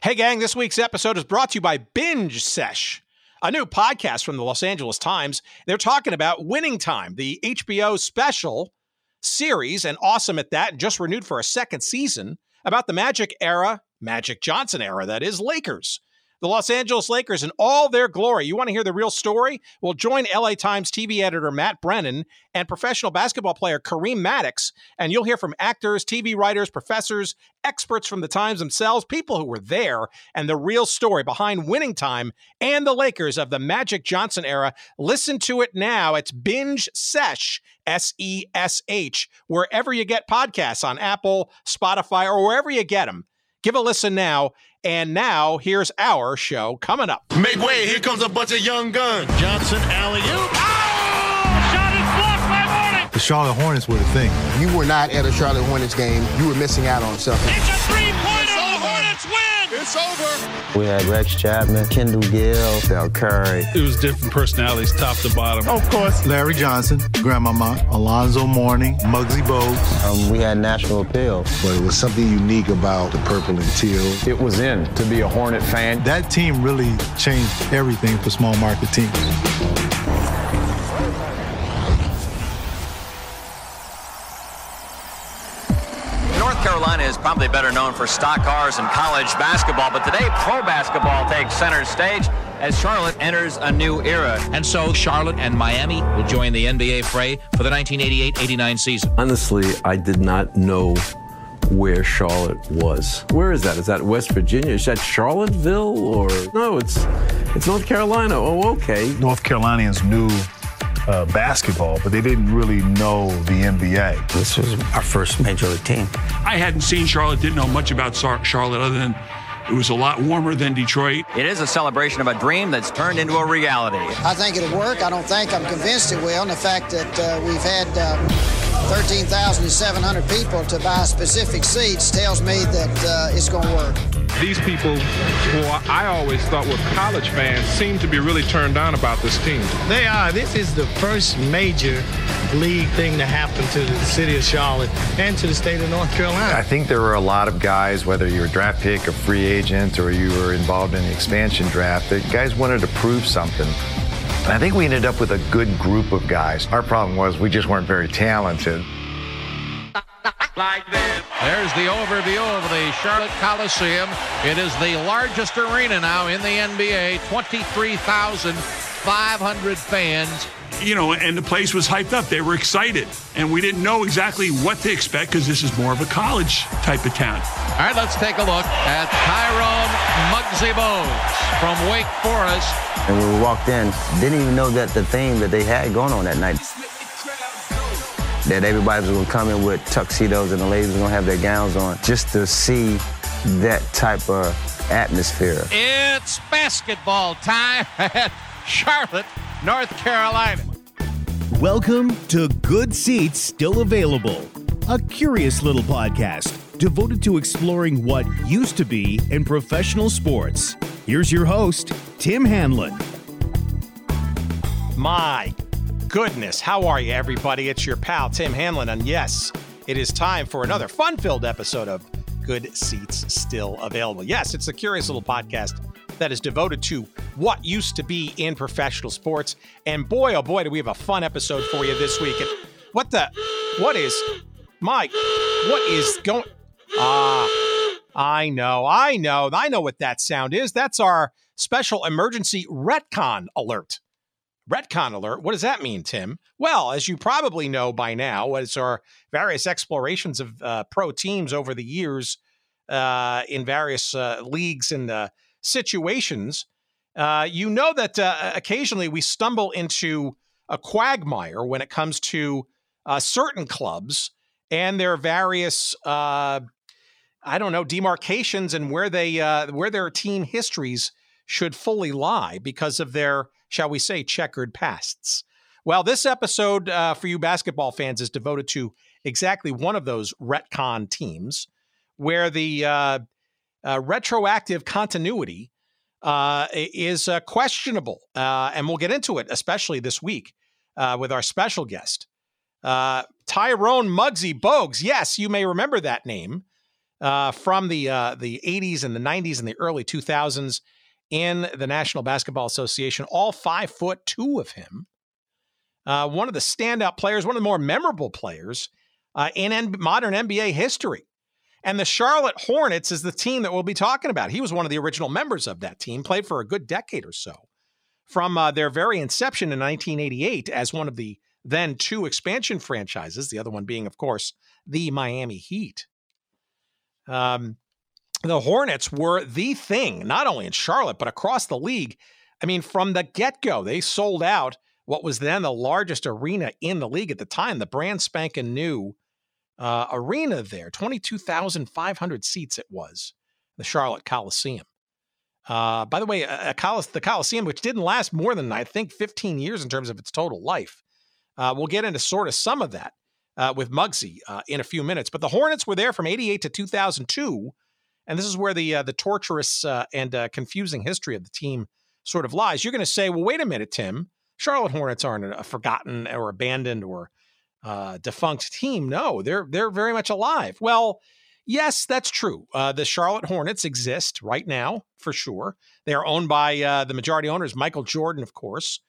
Hey, gang, this week's episode is brought to you by Binge Sesh, a new podcast from the Los Angeles Times. They're talking about Winning Time, the HBO special series, and awesome at that, and just renewed for a second season about the Magic era, Magic Johnson era, that is, Lakers the Los Angeles Lakers in all their glory. You want to hear the real story? Well, join LA Times TV editor Matt Brennan and professional basketball player Kareem Maddox, and you'll hear from actors, TV writers, professors, experts from the Times themselves, people who were there, and the real story behind winning time and the Lakers of the Magic Johnson era. Listen to it now. It's Binge Sesh, S E S H, wherever you get podcasts on Apple, Spotify, or wherever you get them. Give a listen now. And now here's our show coming up. Make way, here comes a bunch of young guns. Johnson, alley oop. Oh! Shot is blocked by Mourning. The Charlotte Hornets were the thing. You were not at a Charlotte Hornets game. You were missing out on something. It's over. We had Rex Chapman, Kendall Gill, Del Curry. It was different personalities, top to bottom. Of course, Larry Johnson, Grandmama, Alonzo Mourning, Muggsy Bogues. Um, we had national appeal. But it was something unique about the purple and teal. It was in to be a Hornet fan. That team really changed everything for small market teams. Is probably better known for stock cars and college basketball, but today pro basketball takes center stage as Charlotte enters a new era. And so Charlotte and Miami will join the NBA fray for the 1988-89 season. Honestly, I did not know where Charlotte was. Where is that? Is that West Virginia? Is that Charlottesville or no? It's it's North Carolina. Oh, okay. North Carolinians knew uh, basketball, but they didn't really know the NBA. This was our first major league team. I hadn't seen Charlotte, didn't know much about Charlotte other than it was a lot warmer than Detroit. It is a celebration of a dream that's turned into a reality. I think it'll work. I don't think I'm convinced it will. And the fact that uh, we've had um, 13,700 people to buy specific seats tells me that uh, it's going to work. These people, who I always thought were college fans, seem to be really turned on about this team. They are. This is the first major league thing to happen to the city of Charlotte and to the state of North Carolina. I think there were a lot of guys, whether you were a draft pick, a free agent, or you were involved in the expansion draft, that guys wanted to prove something. And I think we ended up with a good group of guys. Our problem was we just weren't very talented. Like this. There's the overview of the Charlotte Coliseum. It is the largest arena now in the NBA, 23,500 fans. You know, and the place was hyped up. They were excited. And we didn't know exactly what to expect because this is more of a college type of town. All right, let's take a look at Tyrone Muggsy Bogues from Wake Forest. And when we walked in, didn't even know that the thing that they had going on that night that everybody was going to come in with tuxedos and the ladies were going to have their gowns on just to see that type of atmosphere. It's basketball time at Charlotte, North Carolina. Welcome to Good Seats Still Available, a curious little podcast devoted to exploring what used to be in professional sports. Here's your host, Tim Hanlon. My goodness. How are you, everybody? It's your pal, Tim Hanlon. And yes, it is time for another fun filled episode of Good Seats Still Available. Yes, it's a curious little podcast that is devoted to what used to be in professional sports. And boy, oh boy, do we have a fun episode for you this week. And what the, what is, Mike, what is going, ah, I know, I know, I know what that sound is. That's our special emergency retcon alert. Retcon alert. What does that mean, Tim? Well, as you probably know by now, as our various explorations of uh, pro teams over the years uh, in various uh, leagues and uh, situations, uh, you know that uh, occasionally we stumble into a quagmire when it comes to certain clubs and their various, I don't know, demarcations and where they where their team histories should fully lie because of their shall we say, checkered pasts. Well, this episode uh, for you basketball fans is devoted to exactly one of those retcon teams where the uh, uh, retroactive continuity uh, is uh, questionable. Uh, and we'll get into it, especially this week with our special guest, Tyrone Muggsy Bogues. Yes, you may remember that name. from the the 80s and the 90s and the early 2000s in the National Basketball Association. All five foot two of him. Uh, one of the standout players, one of the more memorable players uh, in N- modern NBA history. And the Charlotte Hornets is the team that we'll be talking about. He was one of the original members of that team, played for a good decade or so. From uh, their very inception in 1988 as one of the then two expansion franchises, the other one being, of course, the Miami Heat. Um, the Hornets were the thing, not only in Charlotte, but across the league. I mean, from the get go, they sold out what was then the largest arena in the league at the time, the brand spanking new uh, arena there. 22,500 seats it was, the Charlotte Coliseum. Uh, by the way, a, a the Coliseum, which didn't last more than, I think, 15 years in terms of its total life. Uh, we'll get into sort of some of that uh, with Muggsy uh, in a few minutes. But the Hornets were there from 88 to 2002. And this is where the, uh, the torturous uh, and confusing history of the team sort of lies. You're going to say, well, wait a minute, Tim. Charlotte Hornets aren't a forgotten or abandoned or uh, defunct team. No, they're they're very much alive. Well, yes, that's true. Uh, the Charlotte Hornets exist right now for sure. They are owned by uh, the majority owners, Michael Jordan, of course.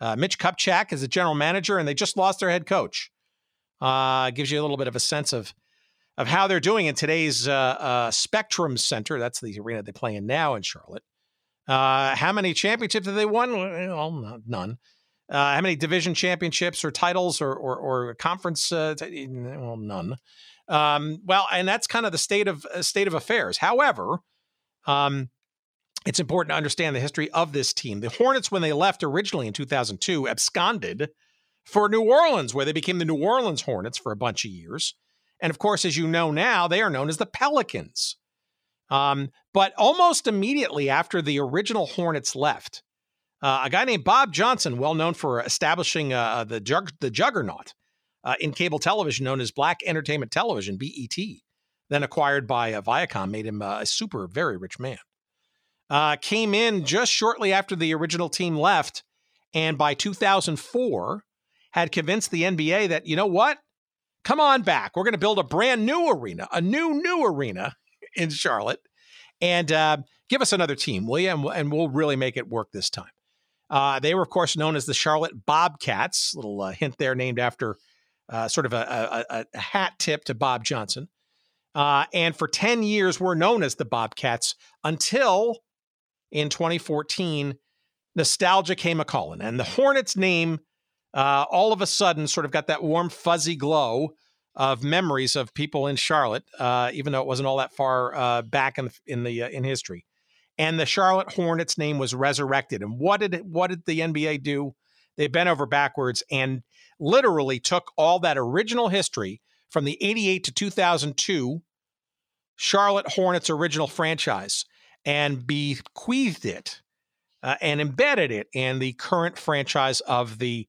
Uh, Mitch Kupchak is the general manager, and they just lost their head coach. Uh, gives you a little bit of a sense of of how they're doing in today's uh, Spectrum Center. That's the arena they play in now in Charlotte. how many championships have they won? Well, none. Uh, how many division championships or titles or or, or conference? Uh, t- well, none. Um, well, and that's kind of the state of uh, state of affairs. However, um, it's important to understand the history of this team. The Hornets, when they left originally in 2002, absconded for New Orleans, where they became the New Orleans Hornets for a bunch of years. And of course, as you know now, they are known as the Pelicans. Um, but almost immediately after the original Hornets left, uh, a guy named Bob Johnson, well known for establishing uh, uh, the jug- the juggernaut uh, in cable television, known as Black Entertainment Television (BET), then acquired by uh, Viacom, made him uh, a super very rich man. came in just shortly after the original team left, and by 2004 had convinced the NBA that you know what, come on back, we're going to build a brand new arena, a new new arena in Charlotte, and give us another team, will you? And, and we'll really make it work this time. Uh, they were, of course, known as the Charlotte Bobcats. Little uh, hint there, named after uh, sort of a, a, a, hat tip to Bob Johnson. Uh, and for 10 years, were known as the Bobcats until in 2014, nostalgia came a calling. And the Hornets name uh, all of a sudden sort of got that warm, fuzzy glow of memories of people in Charlotte, uh, even though it wasn't all that far back in the, in, the in history and the Charlotte Hornets name was resurrected. And what did it, what did the NBA do? They bent over backwards and literally took all that original history from the 88 to 2002 Charlotte Hornets original franchise and bequeathed it uh, and embedded it in the current franchise of the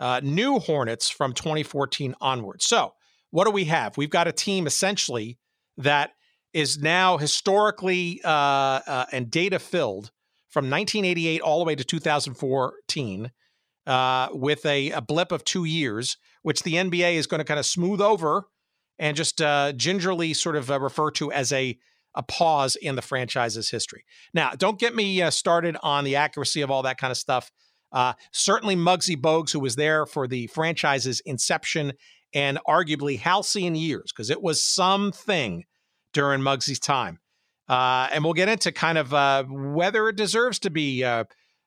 uh, new Hornets from 2014 onward. So, what do we have? We've got a team essentially that is now historically uh, uh, and data filled from 1988 all the way to 2014 uh, with a, a, blip of two years, which the NBA is going to kind of smooth over and just uh, gingerly sort of uh, refer to as a a pause in the franchise's history. Now, don't get me started on the accuracy of all that kind of stuff. Certainly, Muggsy Bogues, who was there for the franchise's inception and arguably halcyon years, because it was something during Muggsy's time. Uh, and we'll get into kind of uh, whether it deserves to be uh,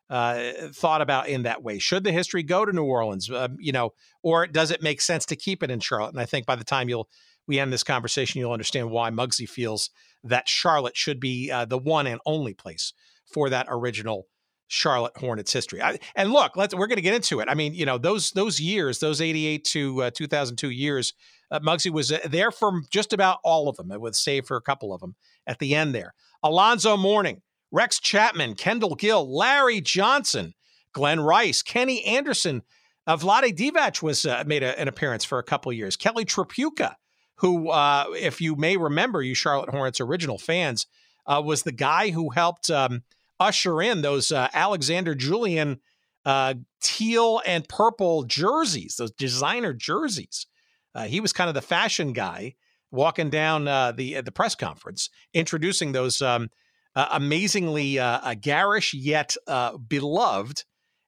uh thought about in that way. Should the history go to New Orleans, um, you know, or does it make sense to keep it in Charlotte? And I think by the time you'll we end this conversation, you'll understand why Muggsy feels that Charlotte should be uh, the one and only place for that original Charlotte Hornets history. I, and look, let's we're going to get into it. I mean, you know, those those years, those 88 to uh, 2002 years uh, Muggsy was uh, there for just about all of them, with save for a couple of them at the end there. Alonzo Mourning, Rex Chapman, Kendall Gill, Larry Johnson, Glen Rice, Kenny Anderson, uh, Vlade Divac was uh, made a, an appearance for a couple of years. Kelly Tripucka, who, uh, if you may remember, you Charlotte Hornets original fans, uh, was the guy who helped um, usher in those uh, Alexander Julian uh, teal and purple jerseys, those designer jerseys uh, he was kind of the fashion guy walking down uh, the the press conference, introducing those um, uh, amazingly uh, garish yet uh, beloved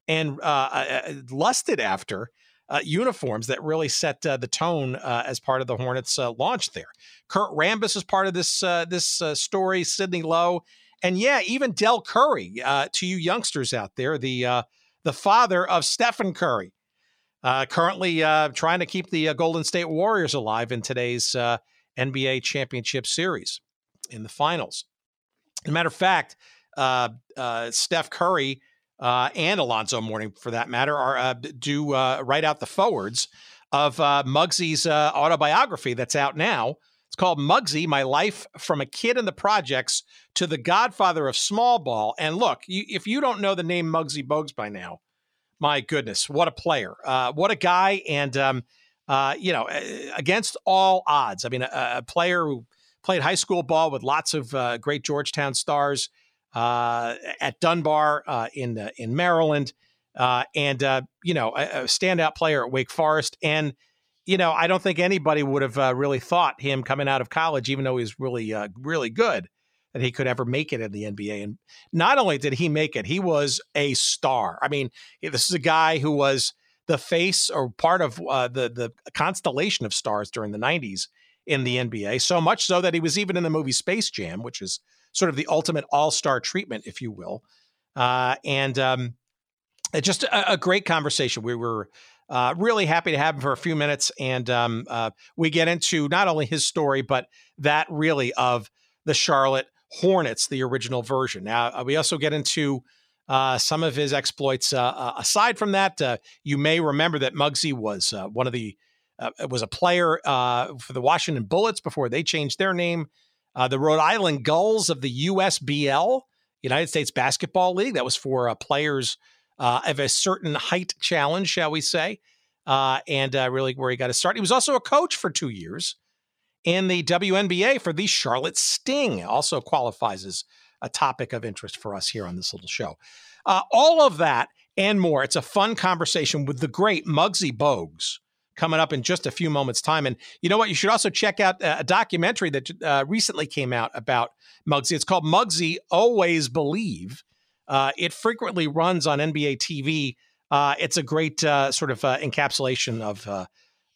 and uh, lusted after uniforms that really set the tone as part of the Hornets' launch there. Kurt Rambis is part of this this story. Sidney Lowe, and yeah, even Del Curry. to you youngsters out there, the the father of Stephen Curry. Uh, currently uh, trying to keep the uh, Golden State Warriors alive in today's NBA championship series in the finals. As a matter of fact, uh, uh, Steph Curry uh, and Alonzo Mourning, for that matter, are uh, do uh, write out the forewords of uh, Muggsy's autobiography that's out now. It's called Muggsy: My Life from a Kid in the Projects to the Godfather of Small Ball. And look, you, if you don't know the name Muggsy Bogues by now, my goodness, what a player! what a guy! And um, you know, against all odds. I mean, a, a player who played high school ball with lots of uh, great Georgetown stars uh, at Dunbar uh, in uh, in Maryland, uh, and uh, you know a, a, standout player at Wake Forest. And you know I don't think anybody would have really thought him coming out of college, even though he's really really good, that he could ever make it in the NBA. And not only did he make it, he was a star. I mean, this is a guy who was the face or part of the the constellation of stars during the '90s in the NBA, so much so that he was even in the movie Space Jam, which is sort of the ultimate all star treatment, if you will. Uh, and um, just a, a, great conversation. We were uh, really happy to have him for a few minutes. And um, uh, we get into not only his story, but that really of the Charlotte Hornets, the original version. Now, uh, we also get into uh, some of his exploits. Uh, aside from that, you may remember that Muggsy was one of the uh, was a player uh, for the Washington Bullets before they changed their name. Uh, the Rhode Island Gulls of the USBL, United States Basketball League. That was for uh, players uh, of a certain height challenge, shall we say, uh, and really where he got to start. He was also a coach for two years in the WNBA for the Charlotte Sting. Also qualifies as a topic of interest for us here on this little show. all of that and more. It's a fun conversation with the great Muggsy Bogues coming up in just a few moments' time. And you know what? You should also check out uh, a documentary that uh, recently came out about Muggsy. It's called Muggsy Always Believe. Uh, it frequently runs on NBA TV. Uh, it's a great uh, sort of uh, encapsulation of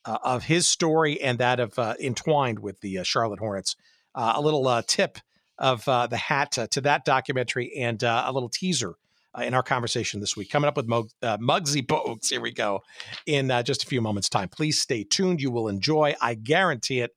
of his story and that of entwined with the Charlotte Hornets. a little tip of the hat to that documentary and a little teaser uh, in our conversation this week. Coming up with uh, Muggsy Bogues, here we go, in uh, just a few moments' time. Please stay tuned. You will enjoy, I guarantee it.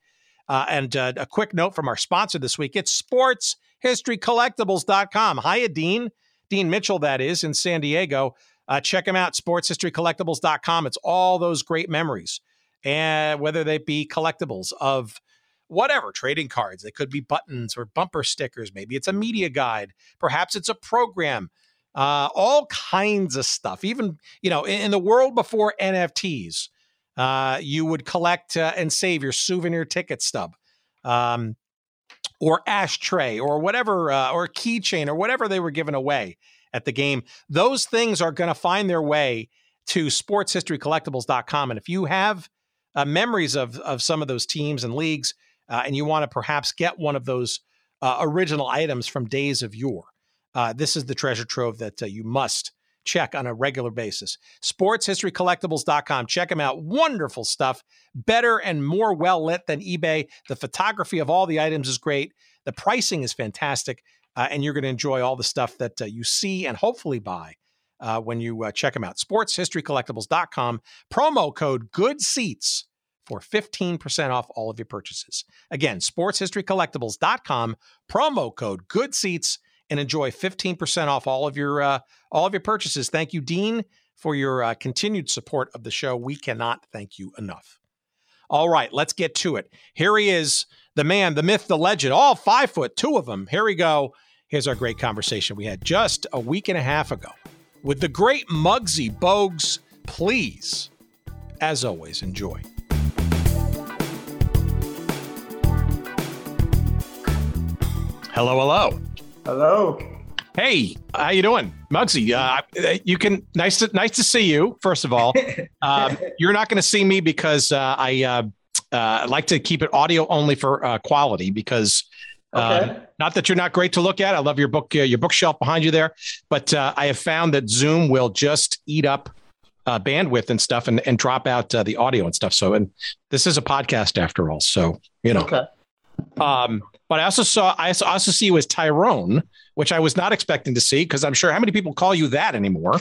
Uh, and uh, a quick note from our sponsor this week it's sportshistorycollectibles.com. Hiya, Dean. Dean Mitchell, that is, in San Diego. Uh, check him out, sportshistorycollectibles.com. It's all those great memories, and whether they be collectibles of whatever trading cards, they could be buttons or bumper stickers. Maybe it's a media guide. Perhaps it's a program uh, all kinds of stuff. Even you know, in, in the world before NFTs, uh, you would collect uh, and save your souvenir ticket stub, um, or ashtray, or whatever, uh, or keychain, or whatever they were giving away at the game. Those things are going to find their way to sportshistorycollectibles.com. And if you have uh, memories of of some of those teams and leagues, uh, and you want to perhaps get one of those original items from days of yore uh, this is the treasure trove that uh, you must check on a regular basis. SportsHistoryCollectibles.com. Check them out. Wonderful stuff. Better and more well lit than eBay. The photography of all the items is great. The pricing is fantastic. Uh, and you're going to enjoy all the stuff that uh, you see and hopefully buy uh, when you uh, check them out. SportsHistoryCollectibles.com. Promo code Good Seats for 15% off all of your purchases. Again, SportsHistoryCollectibles.com. Promo code Good Seats and enjoy 15% off all of your uh, all of your purchases. Thank you, Dean, for your uh, continued support of the show. We cannot thank you enough. All right, let's get to it. Here he is, the man, the myth, the legend, all five foot, two of them. Here we go. Here's our great conversation we had just a week and a half ago with the great Muggsy Bogues. Please, as always, enjoy. Hello, hello. Hello. Hey, how you doing, Muggsy? Uh, you can nice to nice to see you. First of all, um, you're not going to see me because uh, I uh, uh, like to keep it audio only for uh, quality because. Uh, okay. not that you're not great to look at. I love your book, uh, your bookshelf behind you there. But uh, I have found that Zoom will just eat up uh, bandwidth and stuff and, and drop out uh, the audio and stuff. So, and this is a podcast after all. So, you know. Okay. Um, but I also saw, I also see you as Tyrone, which I was not expecting to see because I'm sure how many people call you that anymore?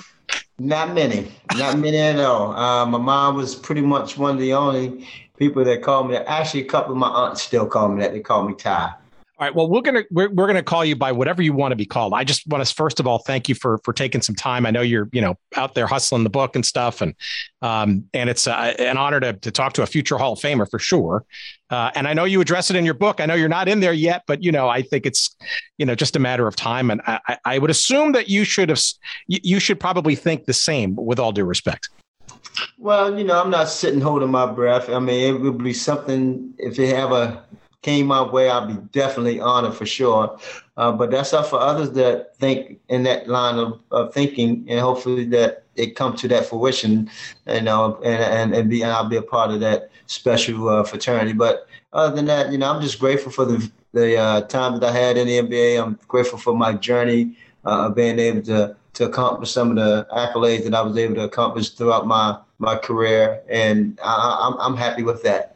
Not many, not many at all. Uh, my mom was pretty much one of the only people that called me that. Actually, a couple of my aunts still call me that. They call me Ty. All right. Well, we're gonna we're, we're gonna call you by whatever you want to be called. I just want to first of all thank you for for taking some time. I know you're you know out there hustling the book and stuff, and um and it's uh, an honor to to talk to a future Hall of Famer for sure. Uh, and I know you address it in your book. I know you're not in there yet, but you know I think it's you know just a matter of time. And I I would assume that you should have you should probably think the same. With all due respect. Well, you know, I'm not sitting holding my breath. I mean, it would be something if you have a came my way, I'd be definitely honored for sure. Uh, but that's up for others that think in that line of, of thinking, and hopefully that it come to that fruition, you know, and and, and be and I'll be a part of that special uh, fraternity. But other than that, you know, I'm just grateful for the the uh, time that I had in the NBA. I'm grateful for my journey uh, of being able to to accomplish some of the accolades that I was able to accomplish throughout my my career, and I, I'm I'm happy with that.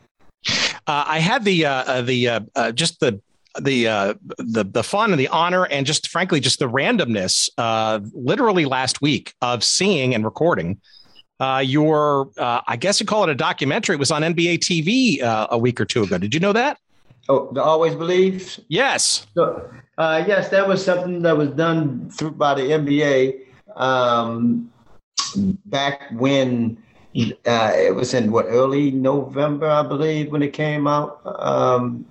Uh, I had the uh, uh the uh, uh, just the the uh, the the fun and the honor and just frankly just the randomness uh, literally last week of seeing and recording uh, your uh, I guess you call it a documentary. It was on NBA TV uh, a week or two ago. Did you know that? Oh, the Always Believe. Yes. So, uh, yes, that was something that was done through by the NBA um, back when uh, it was in what early November, I believe, when it came out. Um,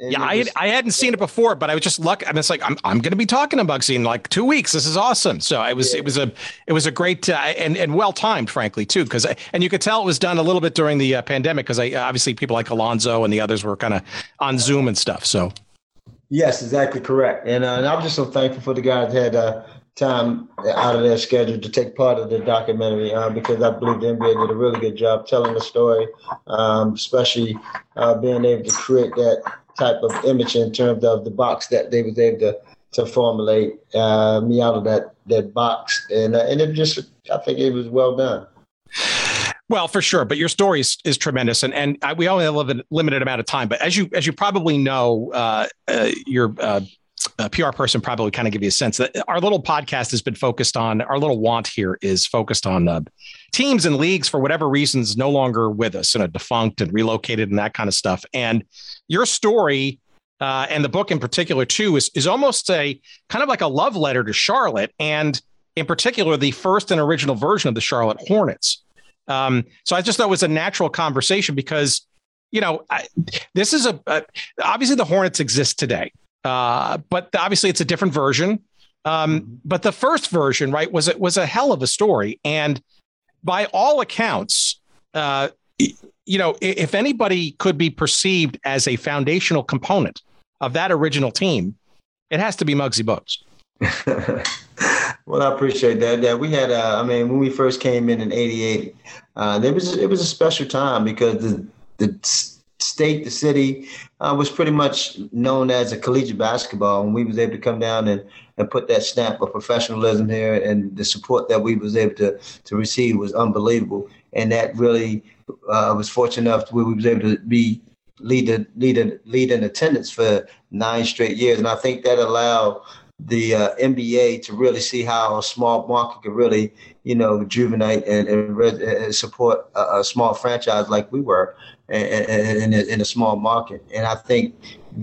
yeah, I I hadn't seen it before, but I was just lucky. I it's like I'm I'm going to be talking to Muggsy in like two weeks. This is awesome. So it was yeah. it was a it was a great uh, and and well timed, frankly, too, because and you could tell it was done a little bit during the uh, pandemic because I obviously people like Alonzo and the others were kind of on Zoom and stuff. So yes, exactly correct. And, uh, and I'm just so thankful for the guys that had uh, time out of their schedule to take part of the documentary uh, because I believe the NBA did a really good job telling the story, um, especially uh, being able to create that type of image in terms of the box that they was able to to formulate uh, me out of that that box, and uh, and it just I think it was well done. Well, for sure, but your story is, is tremendous, and and I, we only have a limited amount of time. But as you as you probably know, uh, uh, your uh, a PR person probably kind of give you a sense that our little podcast has been focused on our little want here is focused on uh, teams and leagues for whatever reasons no longer with us and you know, defunct and relocated and that kind of stuff. And your story uh, and the book in particular too is is almost a kind of like a love letter to Charlotte and in particular the first and original version of the Charlotte Hornets. Um, so I just thought it was a natural conversation because you know I, this is a, a obviously the Hornets exist today uh, but obviously, it's a different version. Um, mm-hmm. but the first version, right, was it was a hell of a story, and by all accounts, uh, you know, if anybody could be perceived as a foundational component of that original team, it has to be Muggsy Bogues. well, I appreciate that. Yeah, we had. Uh, I mean, when we first came in in '88, uh, there was it was a special time because the the state, the city, uh, was pretty much known as a collegiate basketball, and we was able to come down and, and put that snap of professionalism here, and the support that we was able to to receive was unbelievable, and that really uh, was fortunate enough where we was able to be lead lead lead in attendance for nine straight years, and I think that allowed the uh, NBA to really see how a small market could really, you know, rejuvenate and, and, and support a, a, small franchise like we were in, a, in a small market. And I think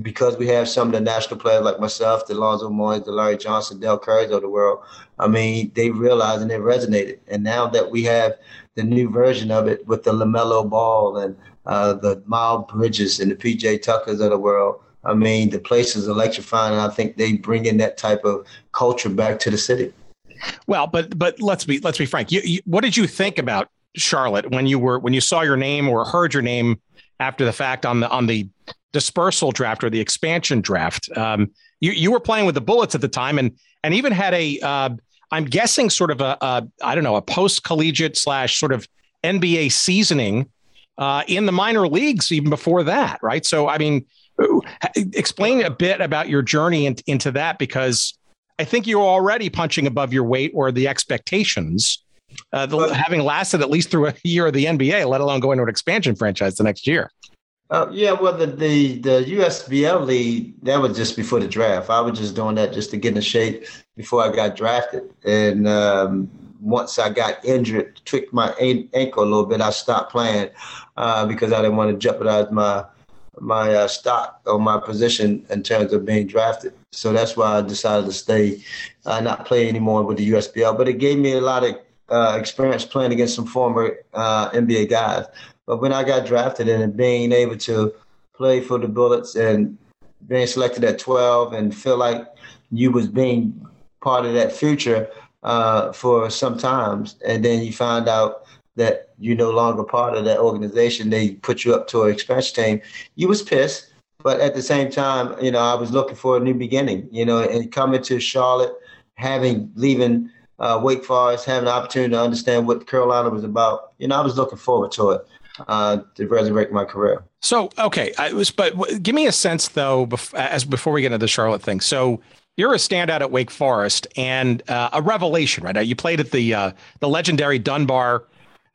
because we have some of the national players like myself, the Lonzo Moyes, the Larry Johnson, Del Curry's of the world, I mean, they realized and it resonated. And now that we have the new version of it with the LaMelo Ball and uh, the Miles Bridges and the PJ Tuckers of the world, I mean, the place is electrifying, and I think they bring in that type of culture back to the city. Well, but but let's be let's be frank. You, you, what did you think about Charlotte when you were when you saw your name or heard your name after the fact on the on the dispersal draft or the expansion draft? Um, you you were playing with the Bullets at the time, and and even had a uh, I'm guessing sort of a, a I don't know a post collegiate slash sort of NBA seasoning uh, in the minor leagues even before that, right? So, I mean, explain a bit about your journey in, into that because I think you're already punching above your weight or the expectations. Uh, the, having lasted at least through a year of the NBA, let alone going to an expansion franchise the next year. Uh, yeah, well, the, the the USBL league that was just before the draft. I was just doing that just to get in shape before I got drafted. And um, once I got injured, tweaked my ankle a little bit, I stopped playing uh, because I didn't want to jeopardize my my uh, stock or my position in terms of being drafted. So that's why I decided to stay, uh, not play anymore with the USBL. But it gave me a lot of uh, experience playing against some former uh, NBA guys. But when I got drafted and being able to play for the Bullets and being selected at 12 and feel like you was being part of that future uh, for some times, and then you find out that you're no longer part of that organization, they put you up to an expansion team. You was pissed, but at the same time, you know, I was looking for a new beginning. You know, and coming to Charlotte, having leaving uh, Wake Forest, having the opportunity to understand what Carolina was about. You know, I was looking forward to it uh, to resurrect my career. So, okay, I was, but give me a sense though, as before we get into the Charlotte thing. So, you're a standout at Wake Forest and uh, a revelation, right? You played at the uh, the legendary Dunbar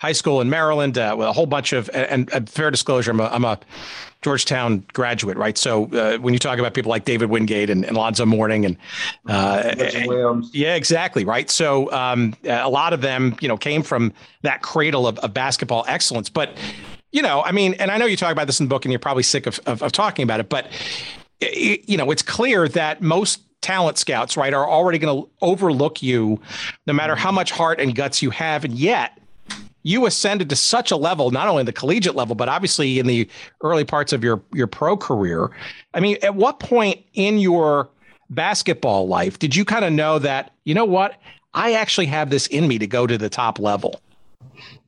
high school in Maryland uh, with a whole bunch of and, and fair disclosure, I'm a, I'm a Georgetown graduate, right? So uh, when you talk about people like David Wingate and, and Alonzo Mourning and uh, yeah, exactly, right. So um, a lot of them, you know, came from that cradle of, of, basketball excellence. But you know, I mean, and I know you talk about this in the book, and you're probably sick of, of, of talking about it, but you know, it's clear that most talent scouts, right, are already going to overlook you, no matter how much heart and guts you have, and yet you ascended to such a level, not only the collegiate level, but obviously in the early parts of your your pro career. I mean, at what point in your basketball life did you kind of know that you know what I actually have this in me to go to the top level?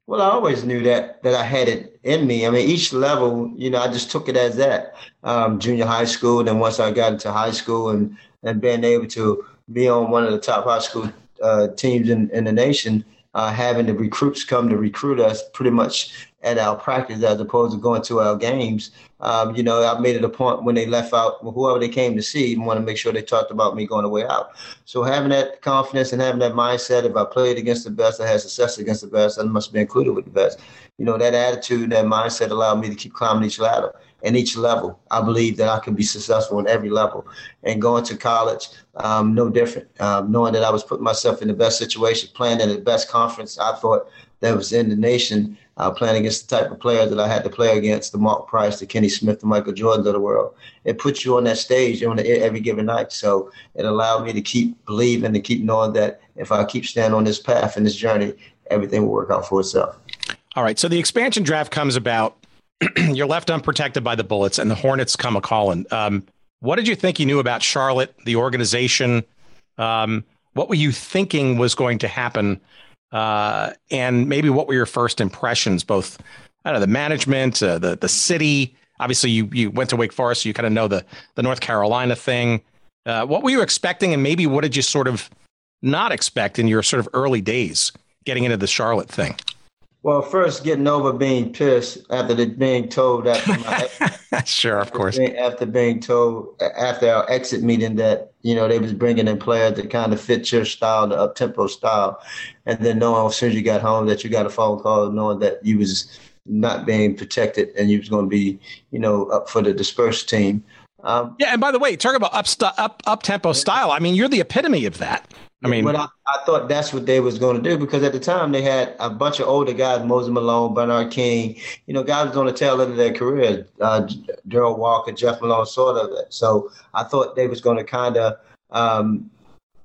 Well, I always knew that that I had it in me. I mean, each level, you know, I just took it as that. Um, junior high school, then once I got into high school and and being able to be on one of the top high school uh, teams in, in the nation, uh, having the recruits come to recruit us pretty much at our practice as opposed to going to our games. Um, you know, I made it a point when they left out, whoever they came to see, want to make sure they talked about me going the way out. So having that confidence and having that mindset, if I played against the best, I had success against the best, I must be included with the best. You know, that attitude, that mindset allowed me to keep climbing each ladder and each level. I believe that I can be successful in every level. And going to college, um, no different. Um, knowing that I was putting myself in the best situation, playing in the best conference I thought that was in the nation, uh, playing against the type of players that I had to play against, the Mark Price, the Kenny Smith, the Michael Jordans of the world. It puts you on that stage on the, every given night. So it allowed me to keep believing, to keep knowing that if I keep standing on this path and this journey, everything will work out for itself. All right. So the expansion draft comes about you're left unprotected by the bullets, and the Hornets come a calling. Um, what did you think you knew about Charlotte, the organization? Um, what were you thinking was going to happen? Uh, and maybe what were your first impressions, both I don't know, the management, uh, the the city. Obviously, you you went to Wake Forest, so you kind of know the the North Carolina thing. Uh, what were you expecting, and maybe what did you sort of not expect in your sort of early days getting into the Charlotte thing? Well, first getting over being pissed after the, being told that. sure, of course. Being, after being told after our exit meeting that you know they was bringing in players that kind of fit your style, the up tempo style, and then knowing as soon as you got home that you got a phone call knowing that you was not being protected and you was going to be you know up for the dispersed team. Um, yeah, and by the way, talk about up up up tempo style. I mean, you're the epitome of that. I mean, but I, I, thought that's what they was going to do because at the time they had a bunch of older guys, Moses Malone, Bernard King, you know, guys on the tail end of their career, uh, Darrell Walker, Jeff Malone, sort of. So I thought they was going to kind of, um,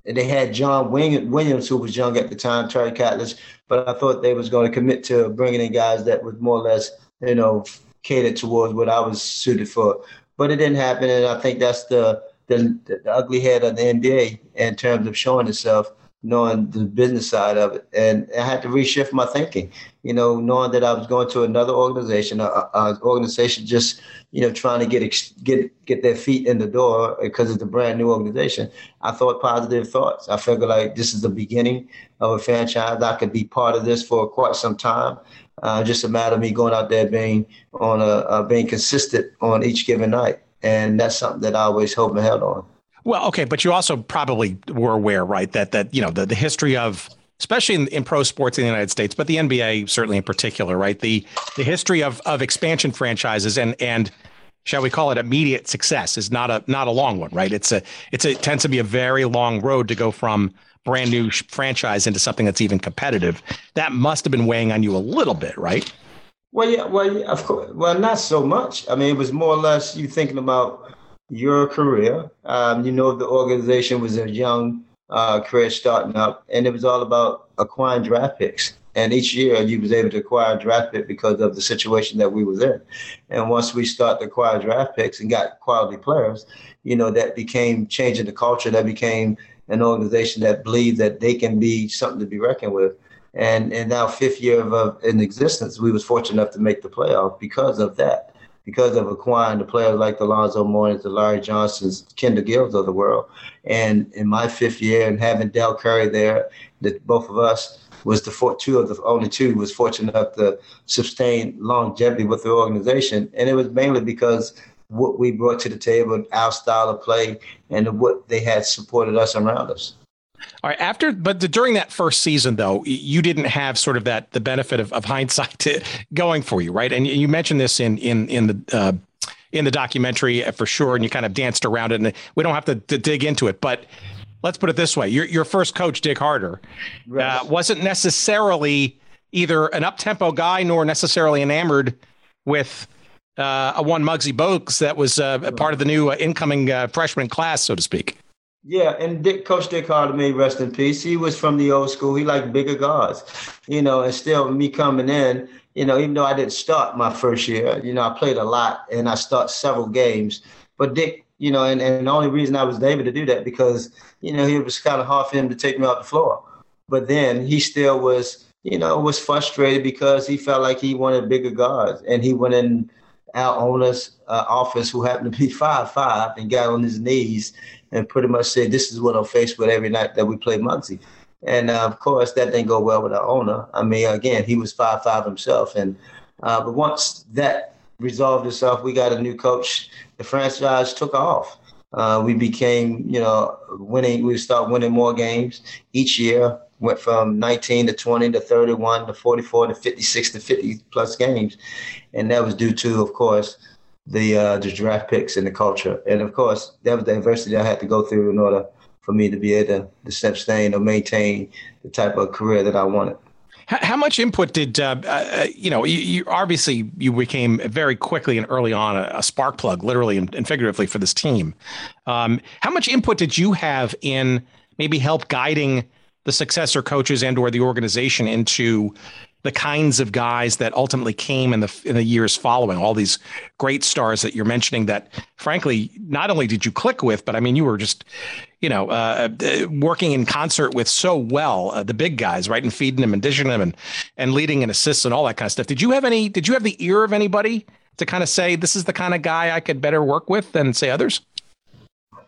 they had John Williams, who was young at the time, Terry Catledge, but I thought they was going to commit to bringing in guys that was more or less, you know, catered towards what I was suited for. But it didn't happen, and I think that's the the, the ugly head of the NBA in terms of showing itself, knowing the business side of it. And I had to reshift my thinking, you know, knowing that I was going to another organization, an organization just, you know, trying to get get get their feet in the door because it's a brand new organization. I thought positive thoughts. I figured like this is the beginning of a franchise. I could be part of this for quite some time. Uh, just a matter of me going out there being on a being consistent on each given night, and that's something that I always hope and held on. Well, okay, but you also probably were aware, right, that that you know the, the history of especially in, in pro sports in the United States, but the NBA certainly in particular, right? The the history of of expansion franchises and and shall we call it immediate success is not a not a long one, right? It's a it's a it tends to be a very long road to go from brand new franchise into something that's even competitive. That must have been weighing on you a little bit, right? Well, yeah, well, yeah, of course. Well, not so much. I mean, it was more or less you thinking about your career. Um, you know, the organization was a young uh, career starting up, and it was all about acquiring draft picks. And each year, you was able to acquire draft pick because of the situation that we was in. And once we start to acquire draft picks and got quality players, you know, that became changing the culture. That became an organization that believed that they can be something to be reckoned with. And in our fifth year of, of in existence, we was fortunate enough to make the playoff because of that, because of acquiring the players like the Alonzo Mournings, the Larry Johnsons, Kendall Gills of the world. And in my fifth year and having Del Curry there, that both of us was the four, two of the only two was fortunate enough to sustain longevity with the organization. And it was mainly because what we brought to the table, our style of play, and what they had supported us around us. All right. After, but the, during that first season, though, you didn't have sort of that the benefit of, of hindsight to, going for you, right? And you mentioned this in in in the uh, in the documentary uh, for sure, and you kind of danced around it, and we don't have to, to dig into it, but let's put it this way: your your first coach, Dick right. uh, wasn't necessarily either an up tempo guy nor necessarily enamored with uh, a one Muggsy Bogues that was uh, part of the new uh, incoming uh, freshman class, so to speak. Yeah, and Dick, Coach Dick Harter, may rest in peace. He was from the old school. He liked bigger guards, you know, and still me coming in, you know, even though I didn't start my first year, you know, I played a lot and I start several games. But Dick, you know, and, and the only reason I was able to do that because, you know, it was kind of hard for him to take me off the floor. But then he still was, you know, was frustrated because he felt like he wanted bigger guards and he went in our owner's uh, office who happened to be five five and got on his knees and pretty much said, "This is what I'm faced with every night that we play Muggsy." And uh, of course, that didn't go well with our owner. I mean, again, he was five five himself, and uh, but once that resolved itself, we got a new coach. The franchise took off. Uh, we became, you know, winning. We start winning more games each year went from 19 to 20 to 31 to 44 to 56 to 50 plus games, and that was due to, of course, the uh, the draft picks and the culture, and of course that was the adversity I had to go through in order for me to be able to, sustain or maintain the type of career that I wanted. How, much input did uh, uh, you know? You, you, obviously you became very quickly and early on a, a spark plug, literally and, and, figuratively, for this team. Um, how much input did you have in maybe help guiding the successor coaches and or the organization into the kinds of guys that ultimately came in the in the years following all these great stars that you're mentioning that frankly not only did you click with but i mean you were just you know uh, uh, working in concert with so well uh, the big guys right and feeding them and dishing them and and leading and assists and all that kind of stuff. Did you have any did you have the ear of anybody to kind of say this is the kind of guy i could better work with than say others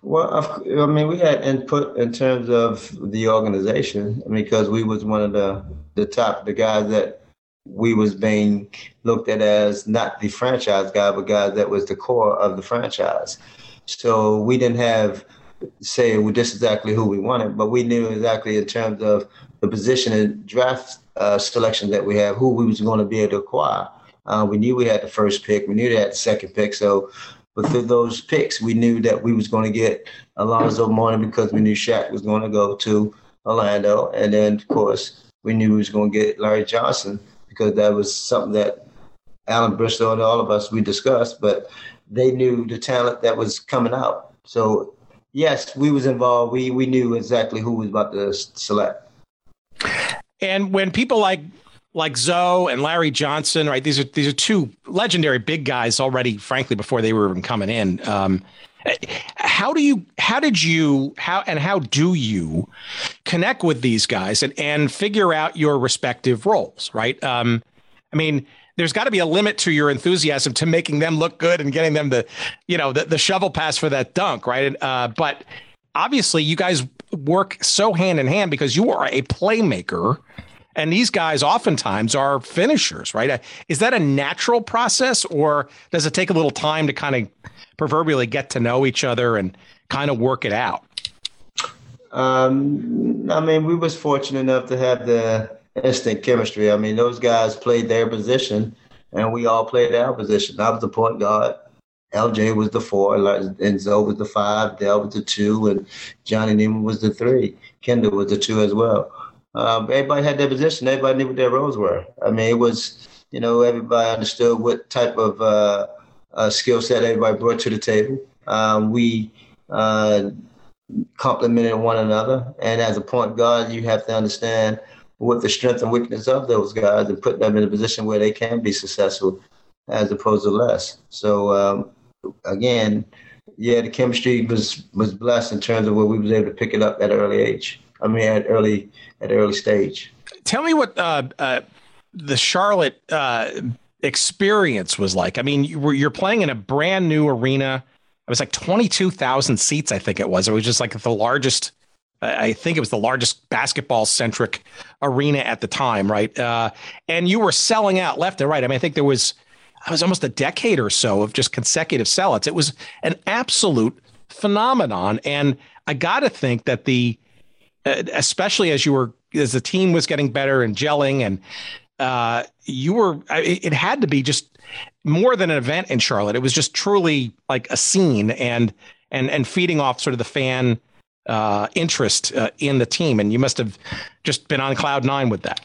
well, I mean, we had input in terms of the organization because we was one of the the top the guys that we was being looked at as not the franchise guy, but guys that was the core of the franchise. So we didn't have say well, this is exactly who we wanted, but we knew exactly in terms of the position and draft uh, selection that we have, who we was going to be able to acquire. Uh, we knew we had the first pick. We knew they had the second pick. So but through those picks, we knew that we was going to get Alonzo Mourning because we knew Shaq was going to go to Orlando, and then of course we knew we was going to get Larry Johnson because that was something that Allan Bristow and all of us we discussed. But they knew the talent that was coming out. So yes, we was involved. We we knew exactly who was about to select. And when people like like Zo and Larry Johnson, right? These are these are two legendary big guys already, frankly, before they were even coming in. Um, how do you how did you how and how do you connect with these guys and and figure out your respective roles right um i mean there's got to be a limit to your enthusiasm to making them look good and getting them the you know the, the shovel pass for that dunk right uh, but obviously you guys work so hand in hand because you are a playmaker and these guys oftentimes are finishers, right? Is that a natural process, or does it take a little time to kind of proverbially get to know each other and kind of work it out? Um, I mean, we was fortunate enough to have the instant chemistry. I mean, those guys played their position, and we all played our position. I was the point guard. LJ was the four, Enzo was the five, Del was the two, and Johnny Newman was the three. Kendall was the two as well. Um, everybody had their position. Everybody knew what their roles were. I mean, it was, you know, everybody understood what type of uh, uh, skill set everybody brought to the table. Um, we uh, complemented one another. And as a point guard, you have to understand what the strength and weakness of those guys and put them in a position where they can be successful as opposed to less. So um, again, yeah, the chemistry was was blessed in terms of where we was able to pick it up at an early age. I mean, at early at early stage. Tell me what uh, uh, the Charlotte uh, experience was like. I mean, you you're playing in a brand new arena. It was like twenty two thousand seats. I think it was. It was just like the largest. I think it was the largest basketball centric arena at the time, right? Uh, and you were selling out left and right. I mean, I think there was it was almost a decade or so of just consecutive sellouts. It was an absolute phenomenon, and I got to think that the, especially as you were as the team was getting better and gelling, and uh, you were, it, had to be just more than an event in Charlotte. It was just truly like a scene and and and feeding off sort of the fan uh, interest uh, in the team. And you must have just been on cloud nine with that.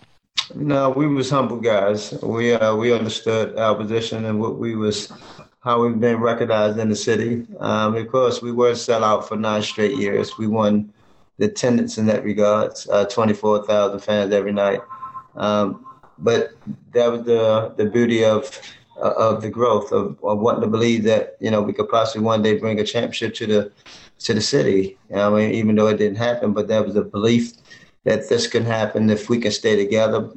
No, we was humble guys. We uh, we understood our position and what we was how we've been recognized in the city. Um, of course, we were sellout for nine straight years. We won the attendance in that regards, uh, 24,000 fans every night. Um, but that was the the beauty of uh, of the growth of, of wanting to believe that you know we could possibly one day bring a championship to the to the city. I mean, even though it didn't happen, but that was a belief that this can happen if we can stay together,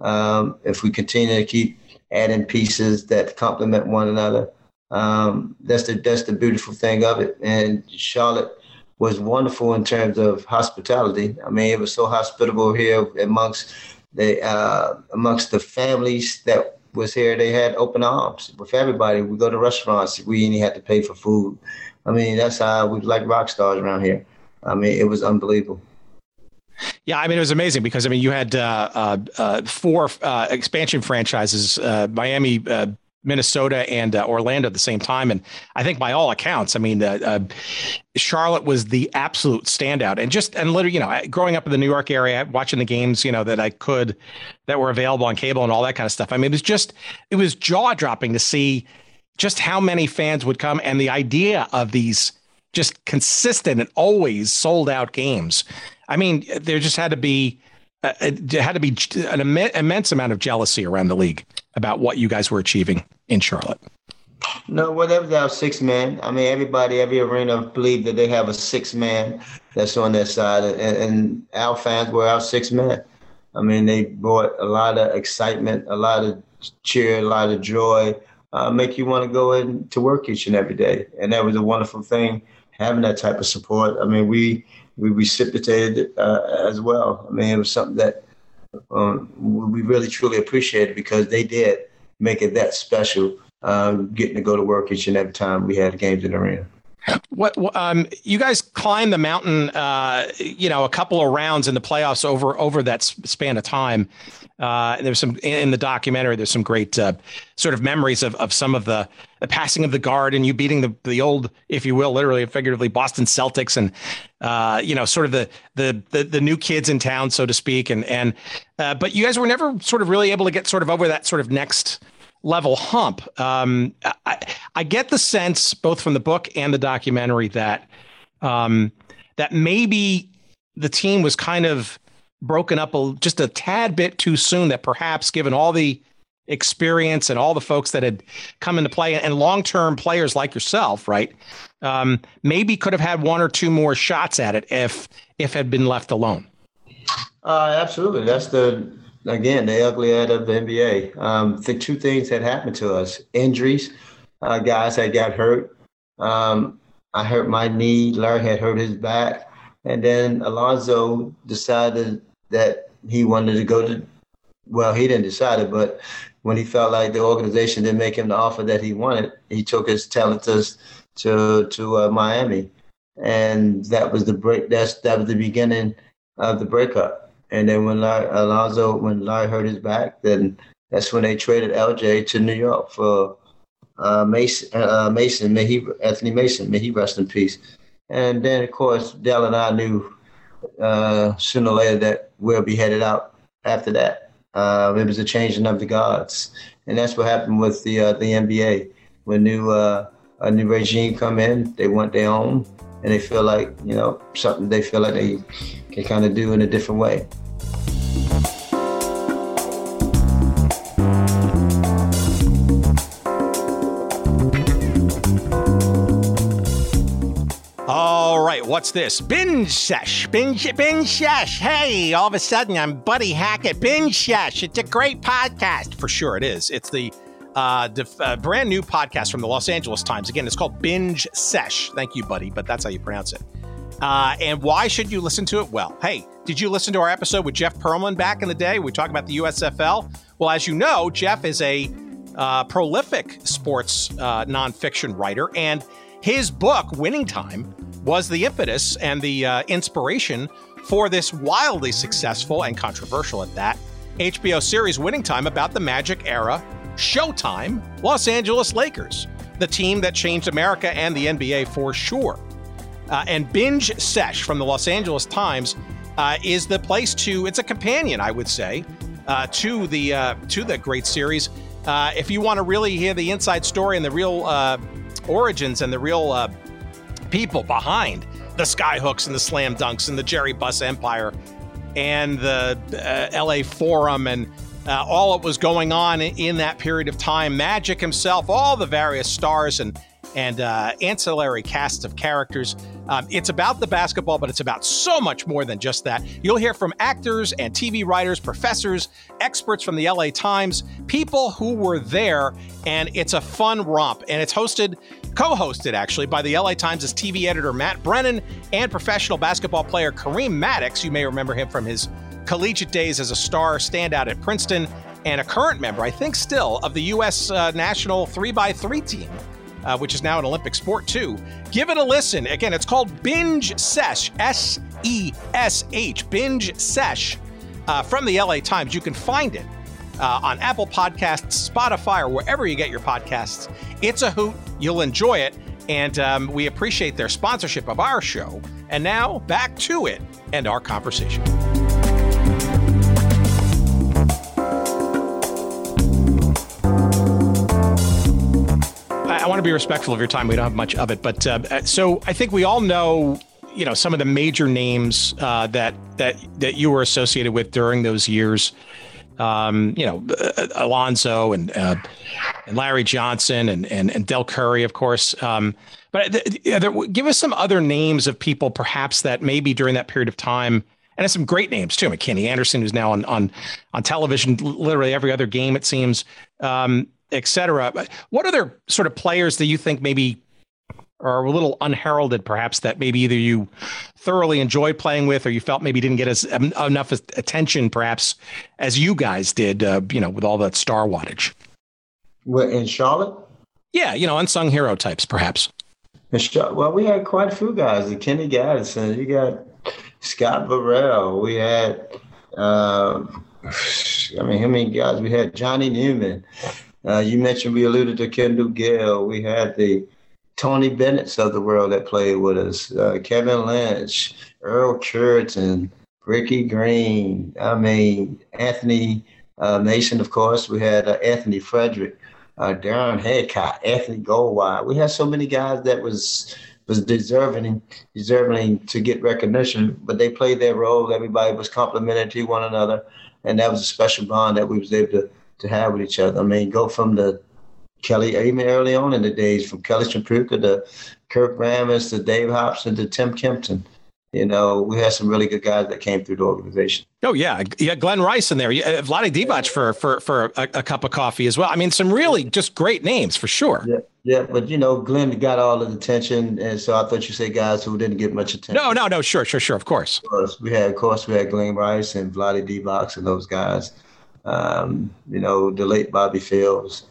um, if we continue to keep adding pieces that complement one another. Um, that's the that's the beautiful thing of it. And Charlotte was wonderful in terms of hospitality. I mean, it was so hospitable here amongst the uh, amongst the families that was here. They had open arms with everybody. We go to restaurants. We only had to pay for food. I mean, that's how we like rock stars around here. I mean, it was unbelievable. Yeah, I mean it was amazing because I mean you had uh, uh, uh four uh, expansion franchises: uh, Miami, uh, Minnesota, and Orlando at the same time, and I think by all accounts, I mean Charlotte was the absolute standout. And just and literally, you know, growing up in the New York area, watching the games, you know, that I could that were available on cable and all that kind of stuff. I mean, it was just it was jaw dropping to see just how many fans would come and the idea of these just consistent and always sold out games I mean, there just had to be uh, uh there had to be an immense amount of jealousy around the league about what you guys were achieving in Charlotte. No, that was our six man. I mean, everybody, every arena believed that they have a six man that's on their side, and, and our fans were our six man. I mean, they brought a lot of excitement, a lot of cheer, a lot of joy, uh, make you want to go in to work each and every day. And that was a wonderful thing, having that type of support. I mean, we we reciprocated uh, as well. I mean, it was something that um, we really truly appreciated because they did make it that special, um, getting to go to work each and every time we had games in the arena. What um, you guys climbed the mountain, uh, you know, a couple of rounds in the playoffs over over that span of time. Uh, there's some in the documentary. There's some great uh, sort of memories of, of some of the, the passing of the guard and you beating the the old, if you will, literally and figuratively, Boston Celtics and uh, you know, sort of the, the the the new kids in town, so to speak. And and uh, but you guys were never sort of really able to get sort of over that sort of next level hump. Um, I, I get the sense both from the book and the documentary that um, that maybe the team was kind of broken up a, just a tad bit too soon. That perhaps, given all the experience and all the folks that had come into play and long-term players like yourself, right? Um, maybe could have had one or two more shots at it if if had been left alone. Uh, absolutely, that's the again the ugly end of the NBA. Um, the two things that happened to us: injuries, uh, guys that got hurt. Um, I hurt my knee. Larry had hurt his back, and then Alonzo decided that he wanted to go to well, he didn't decide it, but when he felt like the organization didn't make him the offer that he wanted, he took his talent to to, to uh, Miami, and that was the break. That's that was the beginning of the breakup. And then when Larry, Alonzo, when Larry hurt his back, then that's when they traded LJ to New York for uh, Mason. Uh, Mason, may he Anthony Mason, may he rest in peace. And then of course Del and I knew uh, sooner or later that we'll be headed out after that. Uh, it was a changing of the gods, and that's what happened with the uh, the NBA. When new uh, a new regime come in, they want their own, and they feel like you know something they feel like they can kind of do in a different way. What's this? Binge Sesh. Binge, binge Sesh. Hey, all of a sudden I'm Buddy Hackett. Binge Sesh. It's a great podcast. For sure it is. It's the uh, def- uh, brand new podcast from the Los Angeles Times. Again, it's called Binge Sesh. Thank you, buddy, but that's how you pronounce it. Uh, and why should you listen to it? Well, hey, did you listen to our episode with Jeff Pearlman back in the day? We talk about the USFL. Well, as you know, Jeff is a uh, prolific sports uh, nonfiction writer, and his book, Winning Time, was the impetus and the uh, inspiration for this wildly successful and controversial at that HBO series Winning Time about the Magic era Showtime Los Angeles Lakers, the team that changed America and the NBA for sure. Uh, and Binge Sesh from the Los Angeles Times uh, is the place to. It's a companion, I would say, uh, to the uh, to the great series. Uh, if you want to really hear the inside story and the real uh, origins and the real people behind the skyhooks and the slam dunks and the Jerry Buss Empire and the uh, LA Forum and uh, all that was going on in that period of time. Magic himself, all the various stars and and uh, ancillary casts of characters. Um, it's about the basketball, but it's about so much more than just that. You'll hear from actors and TV writers, professors, experts from the LA Times, people who were there, and it's a fun romp. And it's hosted co-hosted actually by the LA Times' TV editor Matt Brennan and professional basketball player Kareem Maddox. You may remember him from his collegiate days as a star standout at Princeton and a current member, I think still, of the U.S. Uh, national 3x3 team. Uh, which is now an Olympic sport too. Give it a listen. Again, it's called Binge Sesh, S E S H, Binge Sesh uh, from the LA Times. You can find it uh, on Apple Podcasts, Spotify, or wherever you get your podcasts. It's a hoot. You'll enjoy it. And um, we appreciate their sponsorship of our show. And now back to it and our conversation. I want to be respectful of your time. We don't have much of it, but uh, so I think we all know, you know, some of the major names uh, that that that you were associated with during those years um, you know, uh, Alonzo and uh, and Larry Johnson and and, and Del Curry, of course. Um, but th- there, give us some other names of people, perhaps that maybe during that period of time, and some great names too. McKinney Anderson, who's now on on on television, literally every other game it seems, um, et cetera. What other sort of players do you think maybe or a little unheralded, perhaps that maybe either you thoroughly enjoyed playing with, or you felt maybe didn't get as um, enough attention, perhaps as you guys did, uh, you know, with all that star wattage. What in Charlotte? Yeah, you know, unsung hero types, perhaps. Well, we had quite a few guys. The Kenny Gattison, you got Scott Burrell. We had, uh, I mean, how many guys? We had Johnny Newman. Uh, you mentioned we alluded to Kendall Gill. We had the Tony Bennett's of the world that played with us, uh, Kevin Lynch, Earl Cureton, Ricky Green. I mean, Anthony uh, Mason, of course. We had uh, Anthony Frederick, uh, Darren Haycott, Anthony Goldwire. We had so many guys that was was deserving deserving to get recognition, but they played their role. Everybody was complimenting to one another, and that was a special bond that we was able to to have with each other. I mean, go from the Kelly, even early on in the days, from Kelly Tripucka to Kurt Rambis to Dave Hoppen to Tim Kempton. You know, we had some really good guys that came through the organization. Oh yeah, yeah, Glen Rice in there, yeah, Vlade Divac for for for a, a, cup of coffee as well. I mean, some really just great names for sure. Yeah, yeah, but you know, Glen got all the attention, and so I thought you said guys who didn't get much attention. No, no, no, sure, sure, sure, of course. Of course, we had, of course, we had Glen Rice and Vlade Divac and those guys Um, you know, the late Bobby Phills.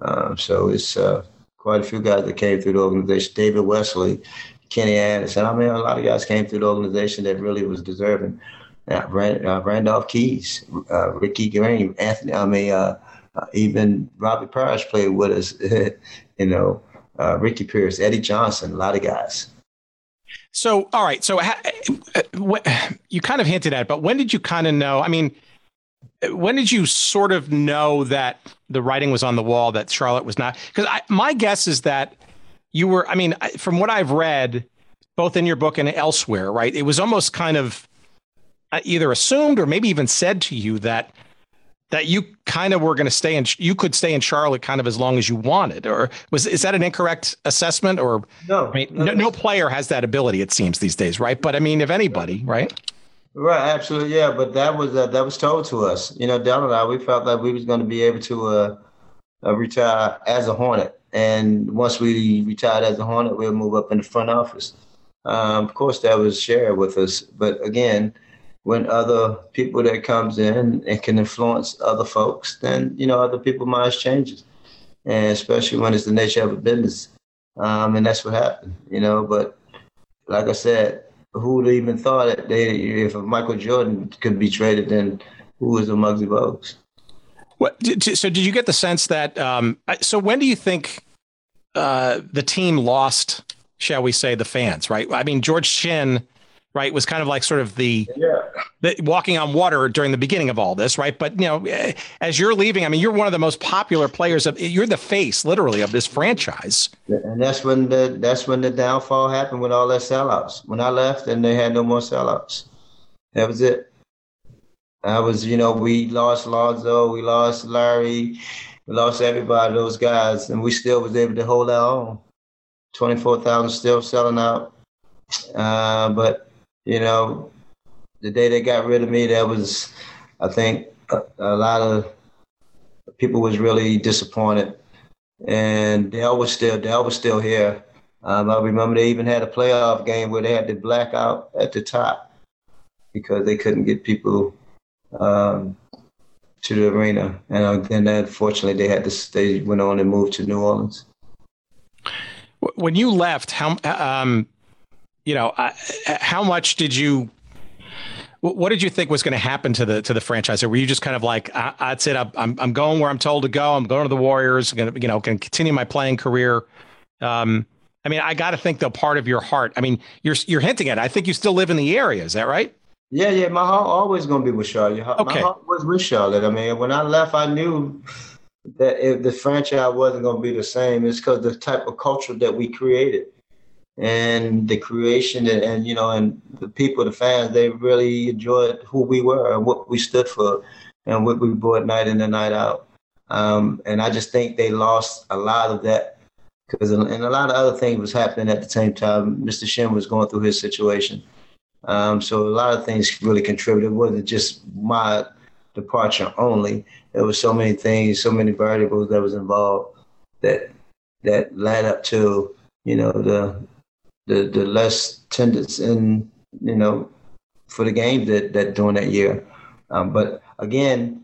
Um, so it's uh, quite a few guys that came through the organization. David Wesley, Kenny Anderson. I mean, a lot of guys came through the organization that really was deserving. Uh, uh, Randolph Keys, uh, Ricky Green, Anthony. I mean, uh, uh, even Robbie Parish played with us. you know, Ricky Pierce, Eddie Johnson, a lot of guys. So, all right. So, you kind of hinted at, it, but when did you kind of know? I mean, when did you sort of know that the writing was on the wall that Charlotte was not? Because my guess is that you were. I mean, from what I've read, both in your book and elsewhere, right? It was almost kind of uh, either assumed or maybe even said to you that that you kind of were going to stay in you could stay in Charlotte kind of as long as you wanted or was is that an incorrect assessment or no I mean no, no player has that ability it seems these days right but I mean if anybody right right absolutely yeah but that was uh, that was told to us. You know Del and I we felt like we was going to be able to uh, uh, retire as a Hornet. And once we retired as a Hornet we'll move up in the front office. Um, of course that was shared with us. But again when other people that comes in and can influence other folks, then you know other people minds changes, and especially when it's the nature of a business, um, and that's what happened, you know. But like I said, who would even thought that they if Michael Jordan could be traded, then who was a Muggsy Bogues? What, so did you get the sense that? Um, so when do you think uh, the team lost? Shall we say the fans? Right. I mean, George Shinn right, was kind of like sort of the, yeah. the walking on water during the beginning of all this, right? But you know, as you're leaving, I mean, you're one of the most popular players of. You're the face, literally, of this franchise. And that's when the that's when the downfall happened with all that sellouts. When I left, and they had no more sellouts. That was it. I was, you know, we lost Lonzo, we lost Larry, we lost everybody, those guys, and we still was able to hold our own. Twenty four thousand still selling out. Uh, but you know, the day they got rid of me, that was, I think, a, a lot of people was really disappointed. And Del was still Del was still here. Um, I remember they even had a playoff game where they had the blackout at the top because they couldn't get people um, to the arena. And then unfortunately they had to they went on and moved to New Orleans. When you left, how um, you know, uh, how much did you? What did you think was going to happen to the to the franchise? Or were you just kind of like, I, that's it. I'm I'm going where I'm told to go. I'm going to the Warriors. Going to you know can continue my playing career. Um, I mean, I got to think though, part of your heart. I mean, you're you're hinting at. It. I think you still live in the area. Is that right? Yeah, yeah. My heart always going to be with Charlotte. Okay. My heart was with Charlotte. I mean, when I left, I knew that if the franchise wasn't going to be the same, it's because the type of culture that we created and the creation and, and, you know and the people the fans they really enjoyed who we were and what we stood for and what we brought night in and night out. Um, and i just think they lost a lot of that because and a lot of other things was happening at the same time. Mr Shinn was going through his situation. Um, so a lot of things really contributed. It wasn't just my departure only. There was so many things so many variables that was involved that that led up to you know the the the less attendance in you know for the games that that during that year. Um, but again,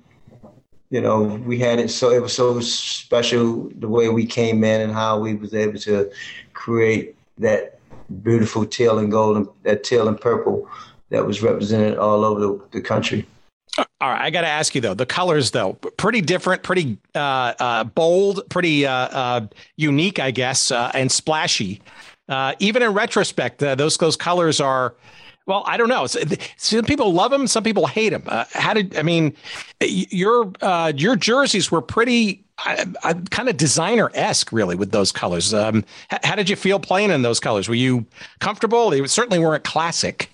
you know, we had it so it was so special the way we came in and how we was able to create that beautiful teal and gold and that teal and purple that was represented all over the, the country. All right, I got to ask you though. The colors, though, pretty different, pretty uh, uh, bold, pretty uh, uh unique, I guess, uh, and splashy. Uh, even in retrospect, uh, those those colors are. Well, I don't know. Some people love them, some people hate them. Uh, how did I mean? Your uh, your jerseys were pretty kind of designer esque, really, with those colors. Um, how did you feel playing in those colors? Were you comfortable? They certainly weren't classic.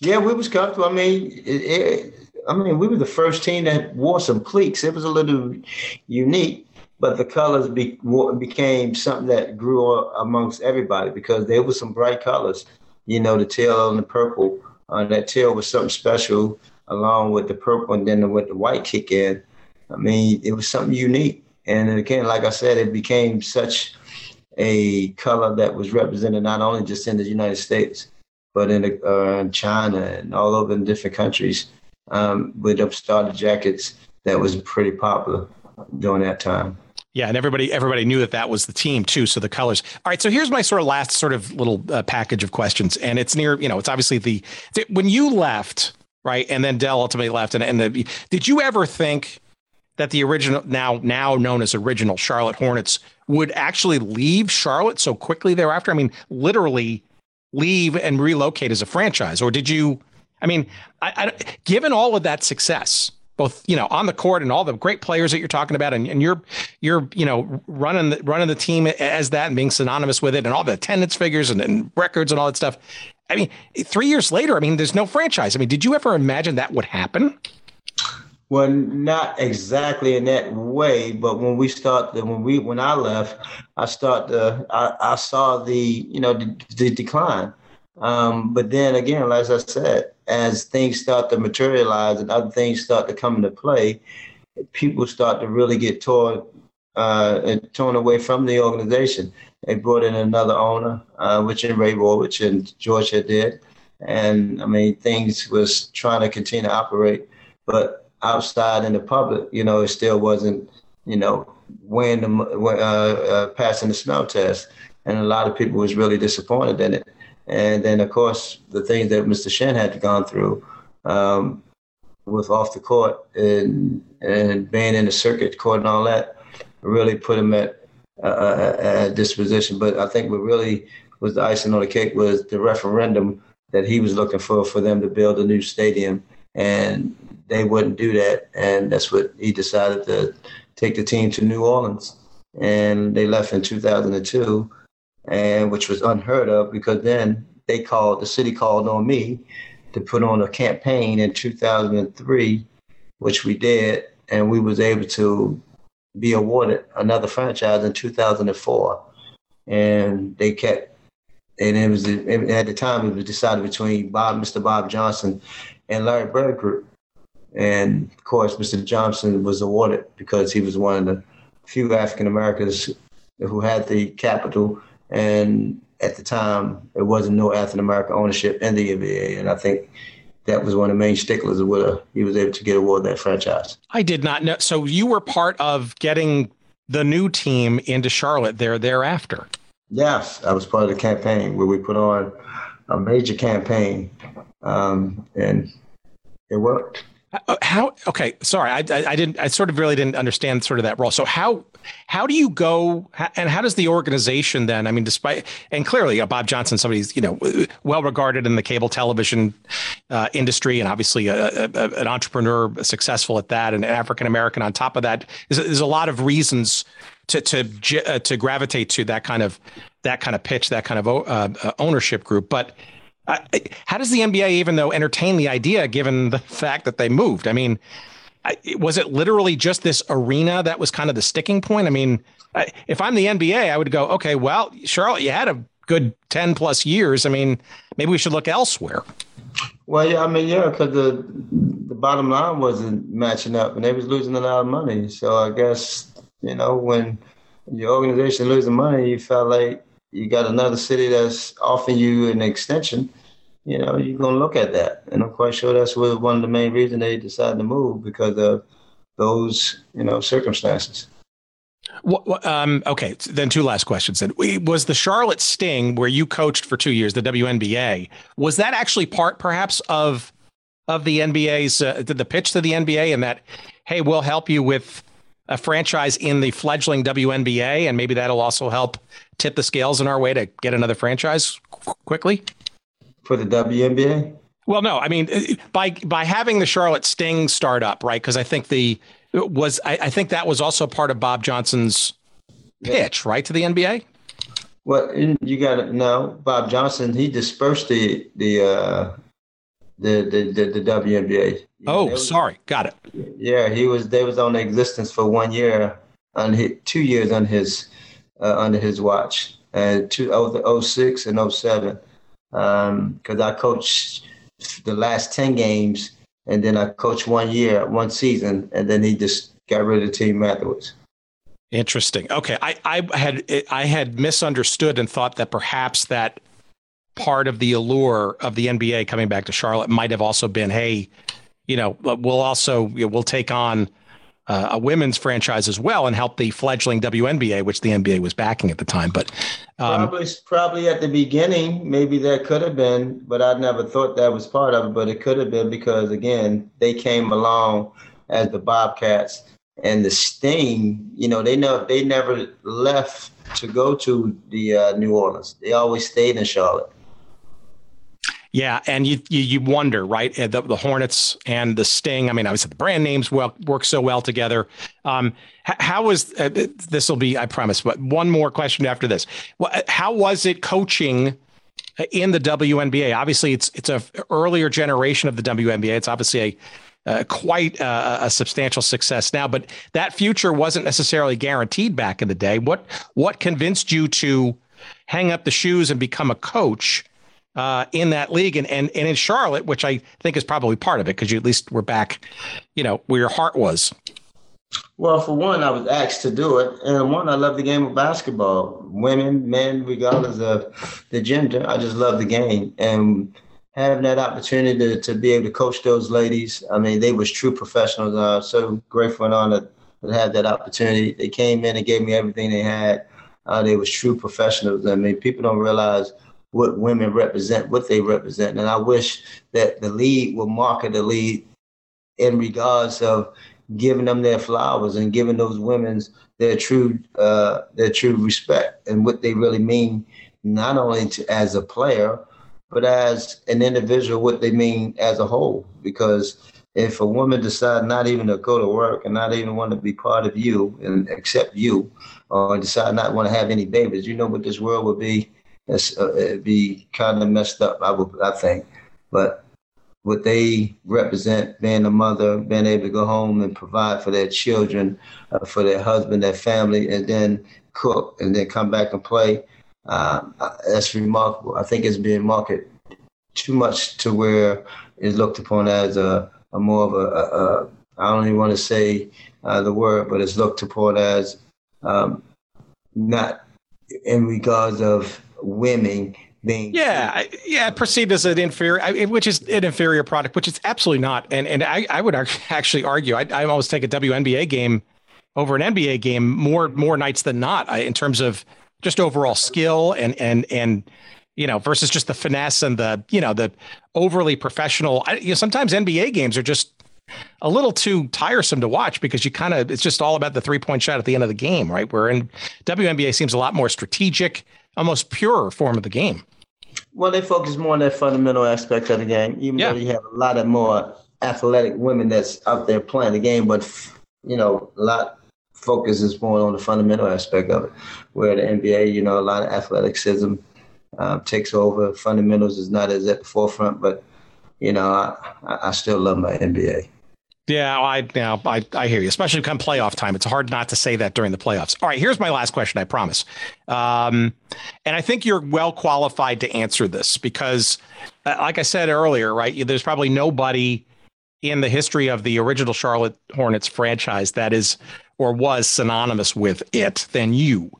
Yeah, we was comfortable. I mean, it, it, I mean, we were the first team that wore some cleats. It was a little unique but the colors be, became something that grew amongst everybody because there were some bright colors. You know, the teal and the purple. Uh, that teal was something special, along with the purple, and then with the white kick in. I mean, it was something unique. And again, like I said, it became such a color that was represented not only just in the United States, but in, uh, in China and all over in different countries um, with them starter jackets that was pretty popular during that time. Yeah, and everybody everybody knew that that was the team too. So the colors. All right. So here's my sort of last sort of little uh, package of questions, and it's near. You know, it's obviously the when you left, right, and then Del ultimately left, and and the, did you ever think that the original now now known as original Charlotte Hornets would actually leave Charlotte so quickly thereafter? I mean, literally leave and relocate as a franchise, or did you? I mean, I, I, given all of that success, both you know on the court and all the great players that you're talking about, and, and you're you're you know running the running the team as that and being synonymous with it, and all the attendance figures and, and records and all that stuff. I mean, three years later, I mean, there's no franchise. I mean, did you ever imagine that would happen? Well, not exactly in that way, but when we started, when we when I left, I started. I, I saw the you know the, the decline. Um, but then again, as I said, as things start to materialize and other things start to come into play, people start to really get torn uh, torn away from the organization. They brought in another owner, uh, which in Ray which and Georgia did, and I mean things was trying to continue to operate, but outside in the public, you know, it still wasn't, you know, when the uh, uh, passing the smell test, and a lot of people was really disappointed in it. And then, of course, the things that Mr. Shinn had gone through um, with off the court and and being in the circuit court and all that really put him at uh, disposition. But I think what really was the icing on the cake was the referendum that he was looking for for them to build a new stadium, and they wouldn't do that, and that's what he decided to take the team to New Orleans, and they left in 2002, and which was unheard of because then they called the city called on me to put on a campaign in 2003, which we did, and we was able to be awarded another franchise in 2004, and they kept. And it was at the time it was decided between Bob, Mr. Bob Johnson, and Larry Bird Group and of course, Mr. Johnson was awarded because he was one of the few African Americans who had the capital. And at the time, there wasn't no African American ownership in the NBA. And I think that was one of the main sticklers of whether he was able to get awarded that franchise. I did not know. So you were part of getting the new team into Charlotte there thereafter. Yes, I was part of the campaign where we put on a major campaign, um, and it worked. Uh, how okay sorry I, I, I didn't i sort of really didn't understand sort of that role. So how how do you go and how does the organization then i mean despite and clearly uh, bob johnson somebody's you know well regarded in the cable television uh, industry and obviously a, a, an entrepreneur successful at that and african american on top of that there's, there's a lot of reasons to to uh, to gravitate to that kind of that kind of pitch that kind of uh, uh ownership group. But uh, how does the NBA even though entertain the idea given the fact that they moved? I mean, was it literally just this arena that was kind of the sticking point? I mean, if I'm the NBA, I would go, okay, well, Charlotte, you had a good 10 plus years. I mean, maybe we should look elsewhere. Well, yeah, I mean, yeah, because the the bottom line wasn't matching up, and they was losing a lot of money. So I guess you know when your organization losing money, you felt like you got another city that's offering you an extension, you know, you're gonna look at that. And I'm quite sure that's one of the main reasons they decided to move because of those, you know, circumstances. um, okay, then two last questions. Then was the Charlotte Sting, where you coached for two years, the WNBA, was that actually part, perhaps, of of the NBA's uh, the pitch to the NBA, and that, hey, we'll help you with a franchise in the fledgling WNBA, and maybe that'll also help tip the scales in our way to get another franchise quickly? For the WNBA? Well, no, I mean uh, by by having the Charlotte Sting start up, right? Because I think the was I, I, think that was also part of Bob Johnson's pitch, yeah. right, to the NBA. Well, you got to know Bob Johnson. He dispersed the the uh, the, the the the, WNBA. Oh, was, sorry, got it. Yeah, he was. They was on existence for one year, on his, two years on his uh, under his watch, and two oh, 06 and 07. Because um, I coached the last 10 games, and then I coached one year, one season, and then he just got rid of the team afterwards. Interesting. Okay, I, I had I had misunderstood and thought that perhaps that part of the allure of the NBA coming back to Charlotte might have also been, hey, you know, we'll also we'll take on uh, a women's franchise as well and help the fledgling WNBA, which the NBA was backing at the time. But um, probably, probably at the beginning, maybe that could have been, but I never thought that was part of it. But it could have been because again, they came along as the Bobcats and the Sting. You know, they know they never left to go to the uh, New Orleans. They always stayed in Charlotte. Yeah, and you you, you wonder, right? The, the, Hornets and the Sting. I mean, obviously the brand names well work so well together. Um, how was uh, this? Will be, I promise. But one more question after this. How was it coaching? In the WNBA, obviously, it's it's a earlier generation of the WNBA. It's obviously a uh, quite uh, a substantial success now, but that future wasn't necessarily guaranteed back in the day. What what convinced you to hang up the shoes and become a coach uh, in that league and, and and in Charlotte, which I think is probably part of it because you at least were back, you know, where your heart was. Well, for one, I was asked to do it, and one, I love the game of basketball. Women, men, regardless of the gender, I just love the game, and having that opportunity to, to be able to coach those ladies. I mean, they was true professionals. I'm so grateful and honored to have that opportunity. They came in and gave me everything they had. Uh, they was true professionals. I mean, people don't realize what women represent, what they represent. And I wish that the league will market the league in regards of giving them their flowers and giving those women their true uh, their true respect and what they really mean, not only to, as a player, but as an individual, what they mean as a whole. Because if a woman decides not even to go to work and not even want to be part of you and accept you, or decide not want to have any babies, you know what this world would be. It's, uh, it'd be kind of messed up. I would, I think, but what they represent, being a mother, being able to go home and provide for their children, uh, for their husband, their family, and then cook and then come back and play uh, that's remarkable. I think it's being marketed too much to where it's looked upon as a, a more of a, a, a I don't even want to say uh, the word, but it's looked upon as um, not in regards of women being yeah yeah perceived as an inferior which is an inferior product which it's absolutely not and and i, I would actually argue I, I almost take a WNBA game over an NBA game more more nights than not uh, in terms of just overall skill and and and you know versus just the finesse and the you know the overly professional. I, you know, sometimes NBA games are just a little too tiresome to watch because you kind of it's just all about the three point shot at the end of the game, right? Where in WNBA seems a lot more strategic, almost pure form of the game. Well, they focus more on that fundamental aspect of the game, even yeah. though you have a lot of more athletic women that's out there playing the game, but you know, a lot focus is more on the fundamental aspect of it. Where the NBA, you know, a lot of athleticism um, takes over. Fundamentals is not as at the forefront, but you know, I, I still love my NBA. Yeah, I now I, I hear you, especially come playoff time. It's hard not to say that during the playoffs. All right, here's my last question. I promise, um, and I think you're well qualified to answer this because, uh, like I said earlier, right? There's probably nobody in the history of the original Charlotte Hornets franchise that is or was synonymous with it than you.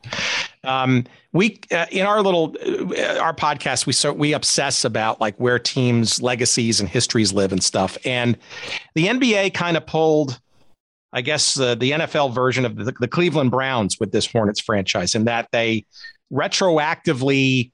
Um, we uh, in our little uh, our podcast we so we obsess about like where teams legacies and histories live and stuff. And the nba kind of pulled i guess uh, the nfl version of the, the, cleveland browns with this hornets franchise in that they retroactively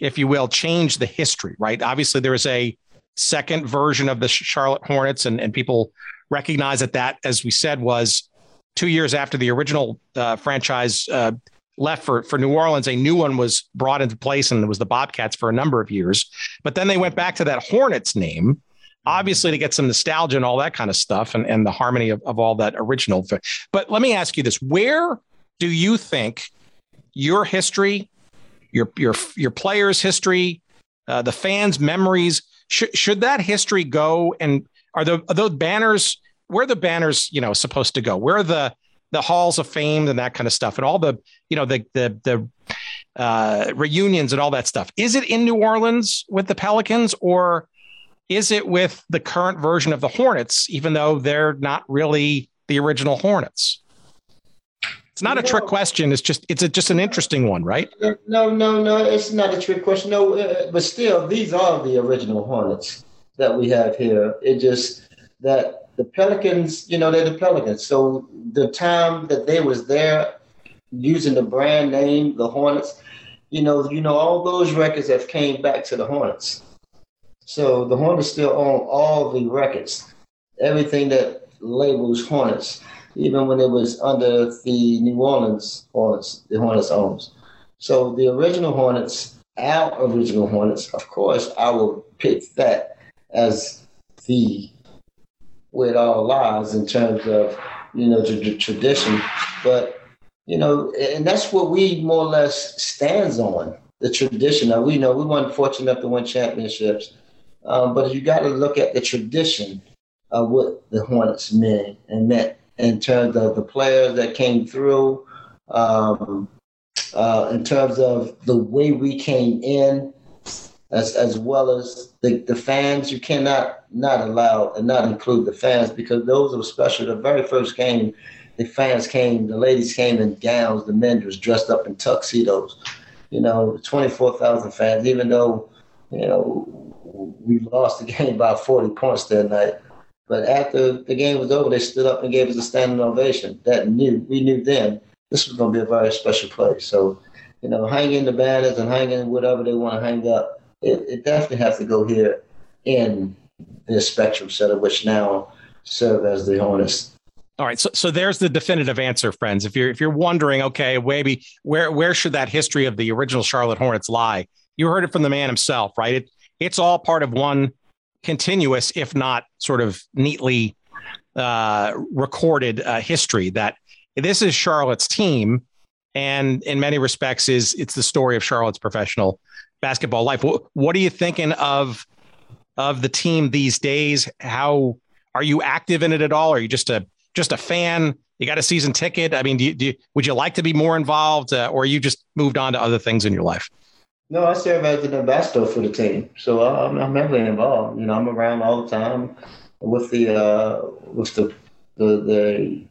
if you will change the history right? Obviously there is a second version of the charlotte hornets and, and people recognize that that as we said was two years after the original uh, franchise uh, left for, for New Orleans, a new one was brought into place, and it was the Bobcats for a number of years. But then they went back to that Hornets name, obviously to get some nostalgia and all that kind of stuff, and, and the harmony of, of all that original. But let me ask you this: Where do you think your history, your your your players' history, uh, the fans' memories, should should that history go? And are, the, are those banners? where the banners, you know, supposed to go? Where are the the halls of fame and that kind of stuff, and all the you know the the the uh, reunions and all that stuff? Is it in New Orleans with the Pelicans, or is it with the current version of the Hornets? Even though they're not really the original Hornets. It's not a trick question. It's just it's a, just an interesting one, right? No, no, no. It's not a trick question. No, uh, but still, these are the original Hornets that we have here. It just that the Pelicans, you know, they're the Pelicans. So the time that they was there using the brand name, the Hornets, you know, you know, all those records have came back to the Hornets. So the Hornets still own all the records, everything that labels Hornets, even when it was under the New Orleans Hornets, the Hornets owns. So the original Hornets, our original Hornets, of course, I will pick that as the it all lies in terms of you know the tradition, but you know, and that's what we more or less stands on the tradition. Now we know we weren't fortunate enough to win championships, um, but you got to look at the tradition of what the Hornets meant and meant in terms of the players that came through, um, uh, in terms of the way we came in, as as well as the, the fans. You cannot not allow and not include the fans because those were special. The very first game the fans came, the ladies came in gowns, the men was dressed up in tuxedos. You know, 24,000 fans, even though, you know, we lost the game by 40 points that night. But after the game was over, they stood up and gave us a standing ovation. That knew we knew then this was going to be a very special place. So, you know, hanging the banners and hanging whatever they want to hang up, it, it definitely has to go here in this Spectrum Center, which now serve as the Hornets all right, so so there's the definitive answer, friends. If you're if you're wondering, okay, maybe where where should that history of the original Charlotte Hornets lie? You heard it from the man himself, right? It it's all part of one continuous, if not sort of neatly uh, recorded uh, history. That this is Charlotte's team, and in many respects, is it's the story of Charlotte's professional basketball life. What, are you thinking of of the team these days? How are you active in it at all? Are you just a just a fan? You got a season ticket. I mean, do you, do you, would you like to be more involved, uh, or you just moved on to other things in your life? No, I serve as an ambassador for the team, so I'm, I'm heavily involved. You know, I'm around all the time with the uh, with the the, the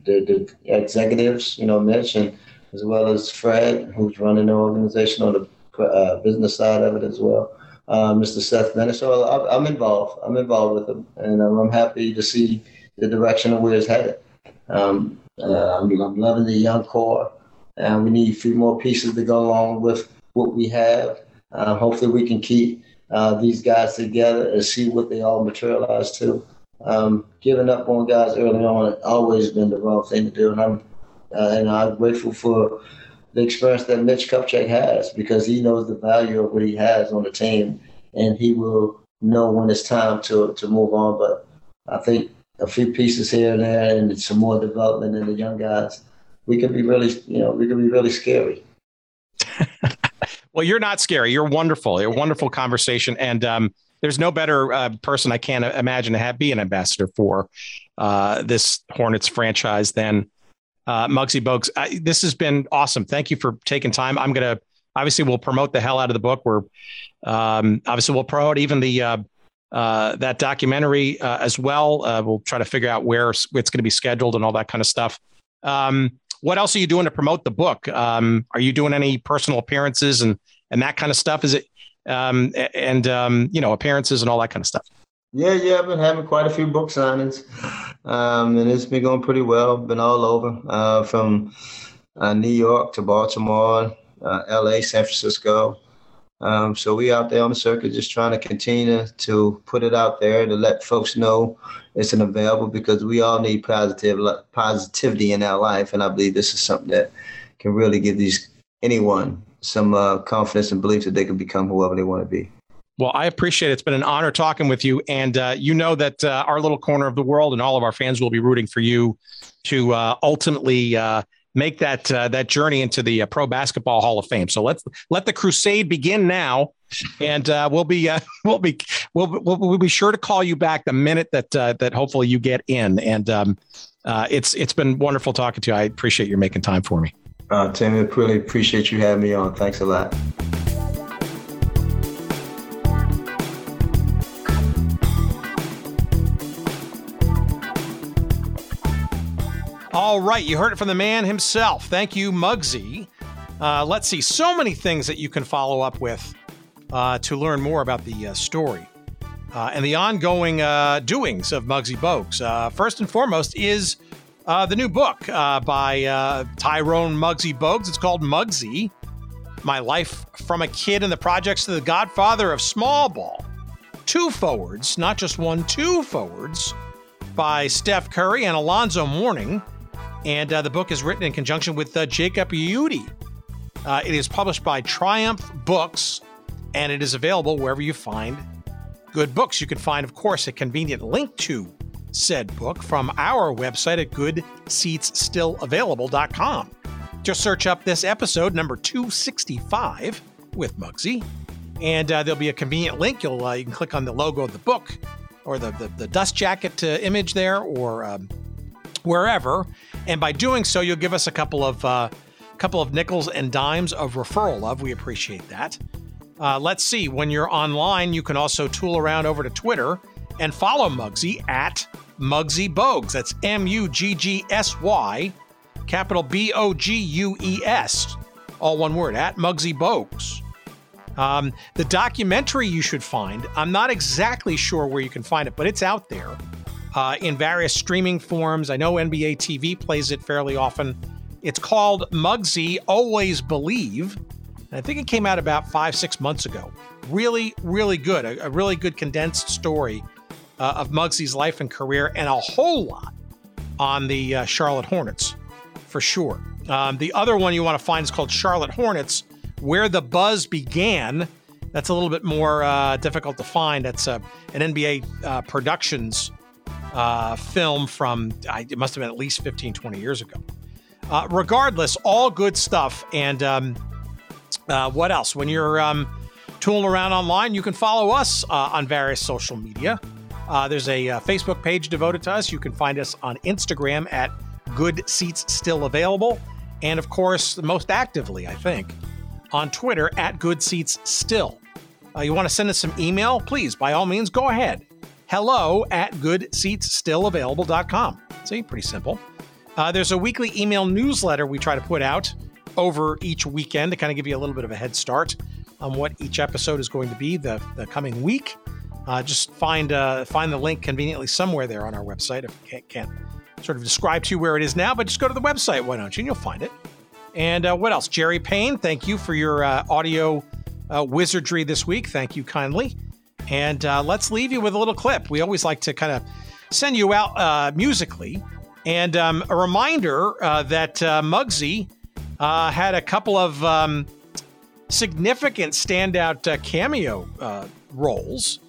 the, the executives. You know, Mitch and as well as Fred, who's running the organization on the uh, business side of it as well. Uh, Mr. Seth Bennett. So I'm involved. I'm involved with them, and I'm happy to see the direction of where it's headed. Um, uh, I'm, I'm, loving the young core, and we need a few more pieces to go along with what we have. Uh, hopefully, we can keep uh, these guys together and see what they all materialize to. Um, giving up on guys early on has always been the wrong thing to do, and I'm uh, and I'm grateful for the experience that Mitch Kupchak has because he knows the value of what he has on the team, and he will know when it's time to to move on. But I think a few pieces here and there, and some more development in the young guys, we could be really, you know, we could be really scary. well, you're not scary. You're wonderful. You're a wonderful conversation, and um, there's no better uh, person I can't imagine to have be an ambassador for uh, this Hornets franchise than uh, Muggsy Bogues. I, this has been awesome. Thank you for taking time. I'm gonna obviously we'll promote the hell out of the book. We're um, obviously we'll promote even the uh, uh, that documentary uh, as well. Uh, we'll try to figure out where it's going to be scheduled and all that kind of stuff. Um, what else are you doing to promote the book? Um, are you doing any personal appearances and and that kind of stuff? Is it um, and um, you know appearances and all that kind of stuff? Yeah, yeah, I've been having quite a few book signings, um, and it's been going pretty well. Been all over uh, from uh, New York to Baltimore, L.A., San Francisco. Um, so we out there on the circuit just trying to continue to put it out there to let folks know it's an available because we all need positive positivity in our life, and I believe this is something that can really give these anyone some uh, confidence and belief that they can become whoever they want to be. Well, I appreciate it. It's been an honor talking with you. And uh, you know that uh, our little corner of the world and all of our fans will be rooting for you to uh, ultimately uh, make that uh, that journey into the uh, Pro Basketball Hall of Fame. So let's let the crusade begin now, and we'll be we'll be we'll, we'll, we'll be sure to call you back the minute that that hopefully you get in. And um, it's it's been wonderful talking to you. I appreciate you making time for me. Uh, Tim, really appreciate you having me on. Thanks a lot. All right, you heard it from the man himself. Thank you, Muggsy. Uh, let's see, so many things that you can follow up with uh, to learn more about the uh, story uh, and the ongoing uh, doings of Muggsy Bogues. Uh, first and foremost is the new book by Tyrone Muggsy Bogues. It's called Muggsy My Life from a Kid and the Projects to the Godfather of Small Ball. Two forewords, not just one, two forewords by Steph Curry and Alonzo Mourning. And the book is written in conjunction with Jacob Uitti. it is published by Triumph Books and it is available wherever you find good books. You can find, of course, a convenient link to said book from our website at goodseatsstillavailable.com. Just search up this episode, number 265, with Muggsy, and uh, there'll be a convenient link. You'll uh, you can click on the logo of the book or the the, the dust jacket uh, image there, or um, wherever. And by doing so, you'll give us a couple of uh, couple of nickels and dimes of referral love. We appreciate that. Uh, let's see. When you're online, you can also tool around over to Twitter and follow Muggsy at Muggsy Bogues. That's M U G G S Y, capital B O G U E S, all one word, at Muggsy Bogues. Um, the documentary you should find, I'm not exactly sure where you can find it, but it's out there uh, in various streaming forms. I know NBA TV plays it fairly often. It's called Muggsy Always Believe. I think it came out about five, six months ago. Really, really good. A, a really good condensed story uh, of Muggsy's life and career, and a whole lot on the uh, Charlotte Hornets, for sure. Um, the other one you want to find is called Charlotte Hornets, Where the Buzz Began. That's a little bit more uh, difficult to find. That's uh, an NBA uh, Productions uh, film from, it must have been at least 15, 20 years ago. regardless, all good stuff. And um, uh, what else? When you're um, tooling around online, you can follow us uh, on various social media. Uh, there's a uh, Facebook page devoted to us. You can find us on Instagram at Good Seats Still Available. And of course, most actively, I think, on Twitter at Good Seats Still. Uh, you want to send us some email? Please, by all means, go ahead. Hello at goodseatsstillavailable.com. See, pretty simple. Uh, there's a weekly email newsletter we try to put out over each weekend to kind of give you a little bit of a head start on what each episode is going to be the, the coming week. Uh, just find uh, find the link conveniently somewhere there on our website. If you can't, sort of describe to you where it is now, but just go to the website, why don't you? And you'll find it. And uh, what else? Jerry Payne, thank you for your uh, audio uh, wizardry this week. Thank you kindly. And uh, let's leave you with a little clip. We always like to kind of send you out musically. And um, a reminder that Muggsy uh, had a couple of um, significant standout uh, cameo uh, roles,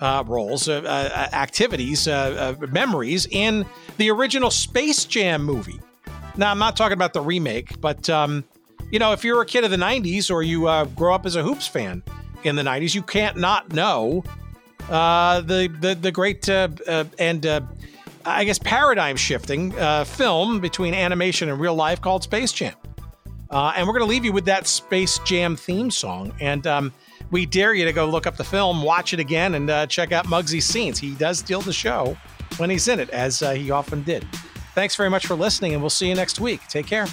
uh, roles, uh, uh, activities, memories in the original Space Jam movie. Now, I'm not talking about the remake, but um, you know, if you're a kid of the '90s or you grow up as a hoops fan in the '90s, you can't not know the the the great and I guess paradigm shifting film between animation and real life called Space Jam. Uh, and we're going to leave you with that Space Jam theme song. And um, we dare you to go look up the film, watch it again, and uh, check out Muggsy's scenes. He does steal the show when he's in it, as uh, he often did. Thanks very much for listening, and we'll see you next week. Take care.